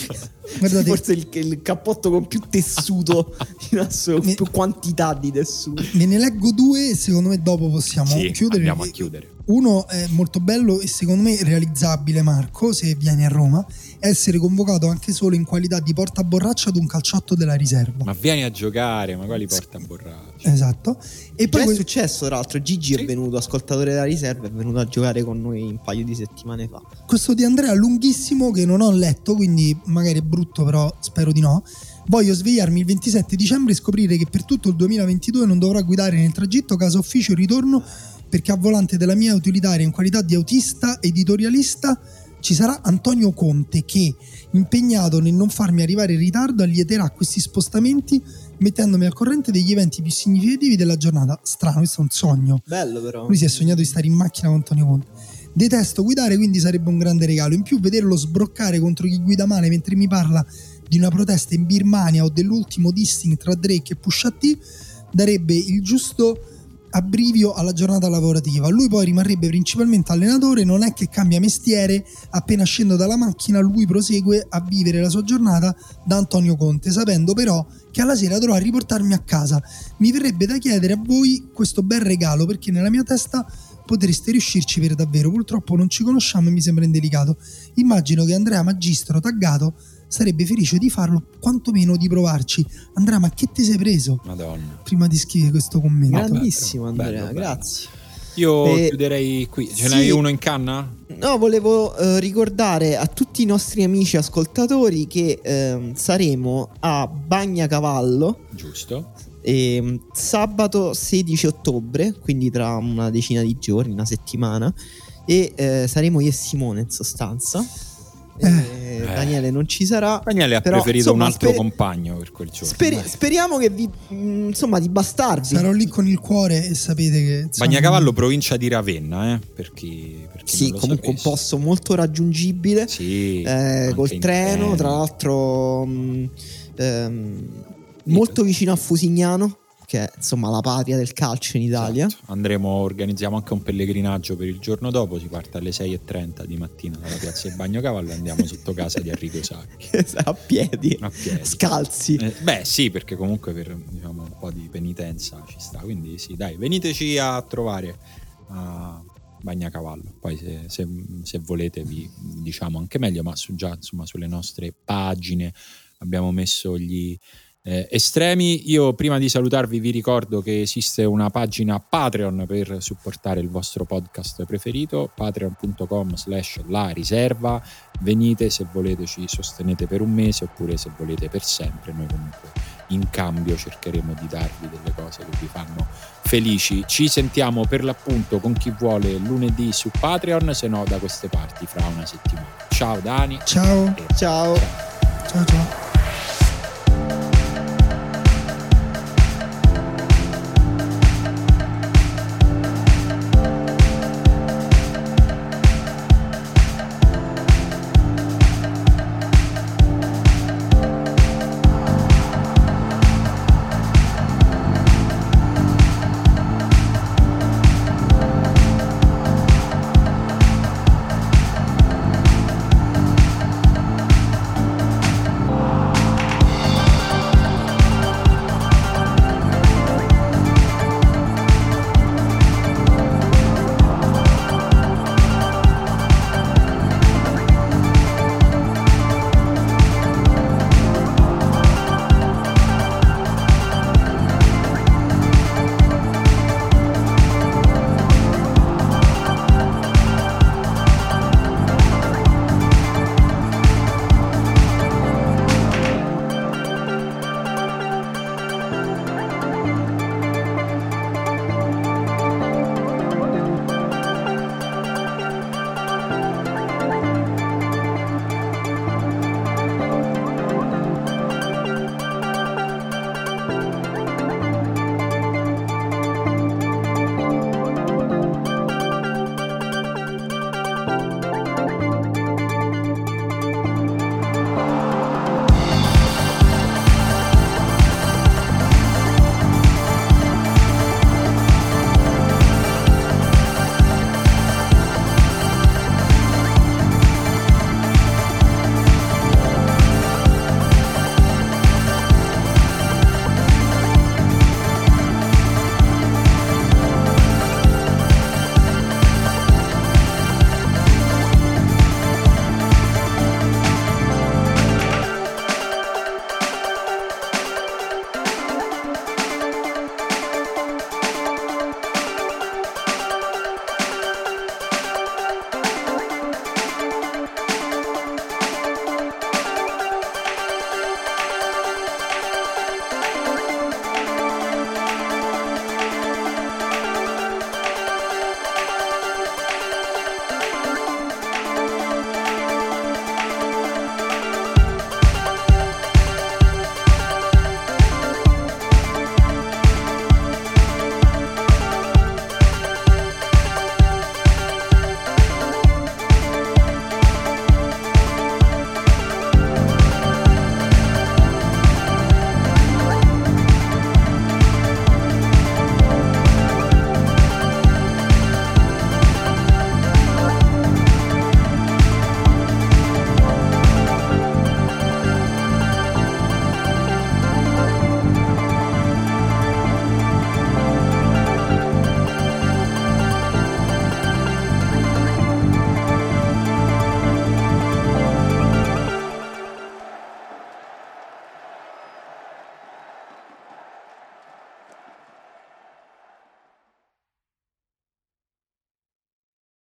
Guardate, Forse il, il cappotto con più tessuto [LAUGHS] in assoluto, Mi- più quantità di tessuto. ve ne leggo due e secondo me dopo possiamo Sì, chiudere. andiamo a chiudere. Uno è molto bello e secondo me realizzabile, Marco, se vieni a Roma, essere convocato anche solo in qualità di portaborraccia ad un calciotto della riserva. Ma vieni a giocare, ma quali porta a borraccia? Esatto. E Poi poi è successo, tra l'altro, Gigi Sì. è venuto, ascoltatore della riserva, è venuto a giocare con noi un paio di settimane fa. questo di Andrea lunghissimo che non ho letto, quindi magari è brutto, però spero di no. Voglio svegliarmi il 27 dicembre e scoprire che per tutto il 2022 non dovrò guidare nel tragitto casa ufficio e ritorno perché a volante della mia utilitaria in qualità di autista editorialista ci sarà Antonio Conte che, impegnato nel non farmi arrivare in ritardo, allieterà questi spostamenti mettendomi al corrente degli eventi più significativi della giornata. Strano, questo è un sogno. Bello però. Lui si è sognato di stare in macchina con Antonio Conte. Detesto guidare, quindi sarebbe un grande regalo. In più, vederlo sbroccare contro chi guida male mentre mi parla di una protesta in Birmania o dell'ultimo dissing tra Drake e Pusha T darebbe il giusto abbrivio alla giornata lavorativa. Lui poi rimarrebbe principalmente allenatore, non è che cambia mestiere, appena scendo dalla macchina lui prosegue a vivere la sua giornata da Antonio Conte, sapendo però che alla sera dovrò riportarmi a casa. Mi verrebbe da chiedere a voi questo bel regalo perché nella mia testa potreste riuscirci per davvero. Purtroppo non ci conosciamo e mi sembra indelicato. Immagino che Andrea Magistro taggato sarebbe felice di farlo, quantomeno di provarci. Andrea, ma che ti sei preso Madonna. prima di scrivere questo commento? Grandissimo bello, Andrea, bello. grazie. Io Eh, chiuderei qui. Ce sì. n'hai uno in canna? No, volevo eh, ricordare a tutti i nostri amici ascoltatori che ehm, saremo a Bagnacavallo Giusto. ehm, sabato 16 ottobre, quindi tra una decina di giorni, una settimana, e eh, saremo io e Simone in sostanza. Eh, Daniele non ci sarà. Daniele ha Però, preferito insomma, un altro sper- compagno per quel giorno. dai. speriamo che vi, mh, insomma, di bastarvi. Sarò lì con il cuore e sapete che... insomma, Bagnacavallo, provincia di Ravenna, eh? Per chi, per chi Sì, non lo comunque un sapesse. posto molto raggiungibile. Sì, eh, col treno, tra l'altro mh, ehm, Sì. molto vicino a Fusignano, che è insomma la patria del calcio in Italia. Esatto. Andremo, organizziamo anche un pellegrinaggio per il giorno dopo. Si parte alle 6.30 di mattina dalla piazza del Bagnocavallo e andiamo sotto casa di Enrico Sacchi. [LAUGHS] a piedi, A piedi. scalzi. Eh, beh, sì, perché comunque per diciamo, un po' di penitenza ci sta. Quindi sì, dai, veniteci a trovare a Bagnacavallo. Poi se, se- se volete vi diciamo anche meglio, ma su, già insomma sulle nostre pagine abbiamo messo gli eh, estremi. Io prima di salutarvi vi ricordo che esiste una pagina Patreon per supportare il vostro podcast preferito, patreon.com slash la riserva. Venite se volete ci sostenete per un mese oppure se volete per sempre. Noi comunque in cambio cercheremo di darvi delle cose che vi fanno felici. Ci sentiamo per l'appunto con chi vuole lunedì su Patreon, se no da queste parti fra una settimana. Ciao Dani. Ciao, E Ciao. ciao, ciao.